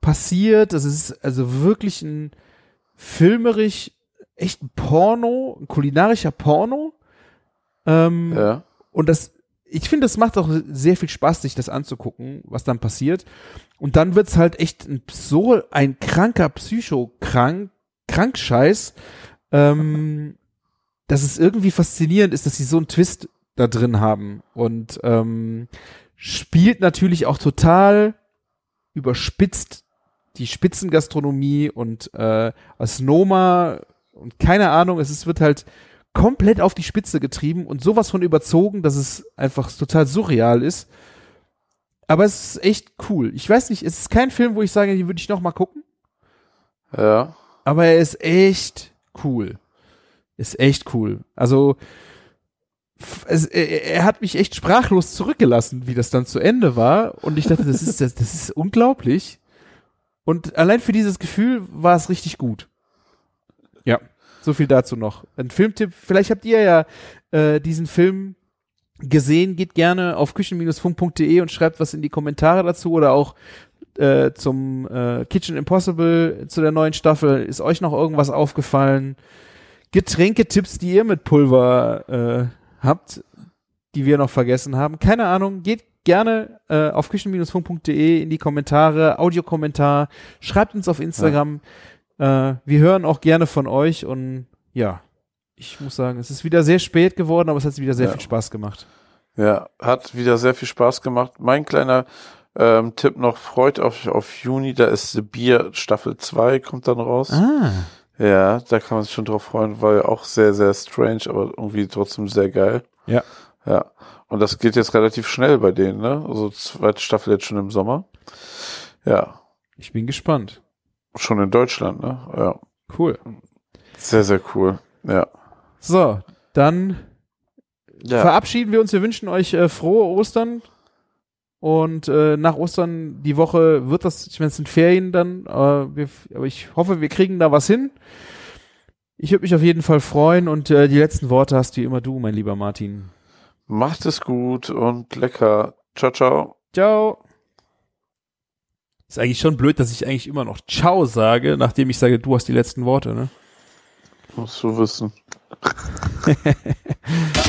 Speaker 4: passiert, das ist also wirklich ein filmerisch echt ein Porno, ein kulinarischer Porno. Ähm,
Speaker 5: Ja.
Speaker 4: und das, ich finde, das macht auch sehr viel Spaß, sich das anzugucken, was dann passiert. Und dann wird's halt echt ein, so ein kranker Psycho-Krank, Krankscheiß, ähm, dass es irgendwie faszinierend ist, dass sie so einen Twist da drin haben. Und ähm, spielt natürlich auch total überspitzt die Spitzengastronomie und äh, als Noma und keine Ahnung, es ist, wird halt komplett auf die Spitze getrieben und sowas von überzogen, dass es einfach total surreal ist. Aber es ist echt cool. Ich weiß nicht, es ist kein Film, wo ich sage, den würde ich noch mal gucken,
Speaker 5: Ja.
Speaker 4: aber er ist echt cool. Ist echt cool. Also es, er, er hat mich echt sprachlos zurückgelassen, wie das dann zu Ende war und ich dachte, das ist das, das ist unglaublich. Und allein für dieses Gefühl war es richtig gut. Ja, so viel dazu noch. Ein Filmtipp, vielleicht habt ihr ja äh, diesen Film gesehen, geht gerne auf küchen-funk.de und schreibt was in die Kommentare dazu oder auch äh, zum äh, Kitchen Impossible zu der neuen Staffel. Ist euch noch irgendwas aufgefallen? Getränketipps, die ihr mit Pulver äh, habt, die wir noch vergessen haben. Keine Ahnung, geht gerne äh, auf küchen-funk.de in die Kommentare, Audiokommentar, schreibt uns auf Instagram. Äh, wir hören auch gerne von euch und ja, ich muss sagen, es ist wieder sehr spät geworden, aber es hat wieder sehr
Speaker 5: Ja.
Speaker 4: viel Spaß gemacht.
Speaker 5: Ja, hat wieder sehr viel Spaß gemacht. Mein kleiner ähm, Tipp noch, freut euch auf Juni, da ist The Beer Staffel 2, kommt dann raus.
Speaker 4: Ah.
Speaker 5: Ja, da kann man sich schon drauf freuen, weil auch sehr, sehr strange, aber irgendwie trotzdem sehr geil.
Speaker 4: Ja.
Speaker 5: Ja. Und das geht jetzt relativ schnell bei denen, ne? Also zweite Staffel jetzt schon im Sommer. Ja.
Speaker 4: Ich bin gespannt.
Speaker 5: Schon in Deutschland, ne? Ja.
Speaker 4: Cool.
Speaker 5: Sehr, sehr cool. Ja.
Speaker 4: So, dann
Speaker 5: Ja.
Speaker 4: verabschieden wir uns. Wir wünschen euch äh, frohe Ostern. Und äh, nach Ostern die Woche wird das, ich meine, es sind Ferien dann, äh, wir, aber ich hoffe, wir kriegen da was hin. Ich würde mich auf jeden Fall freuen und äh, die letzten Worte hast wie immer du, mein lieber Martin.
Speaker 5: Macht es gut und lecker. Ciao, ciao.
Speaker 4: Ciao. Ist eigentlich schon blöd, dass ich eigentlich immer noch Ciao sage, nachdem ich sage, du hast die letzten Worte, ne?
Speaker 5: Musst du wissen.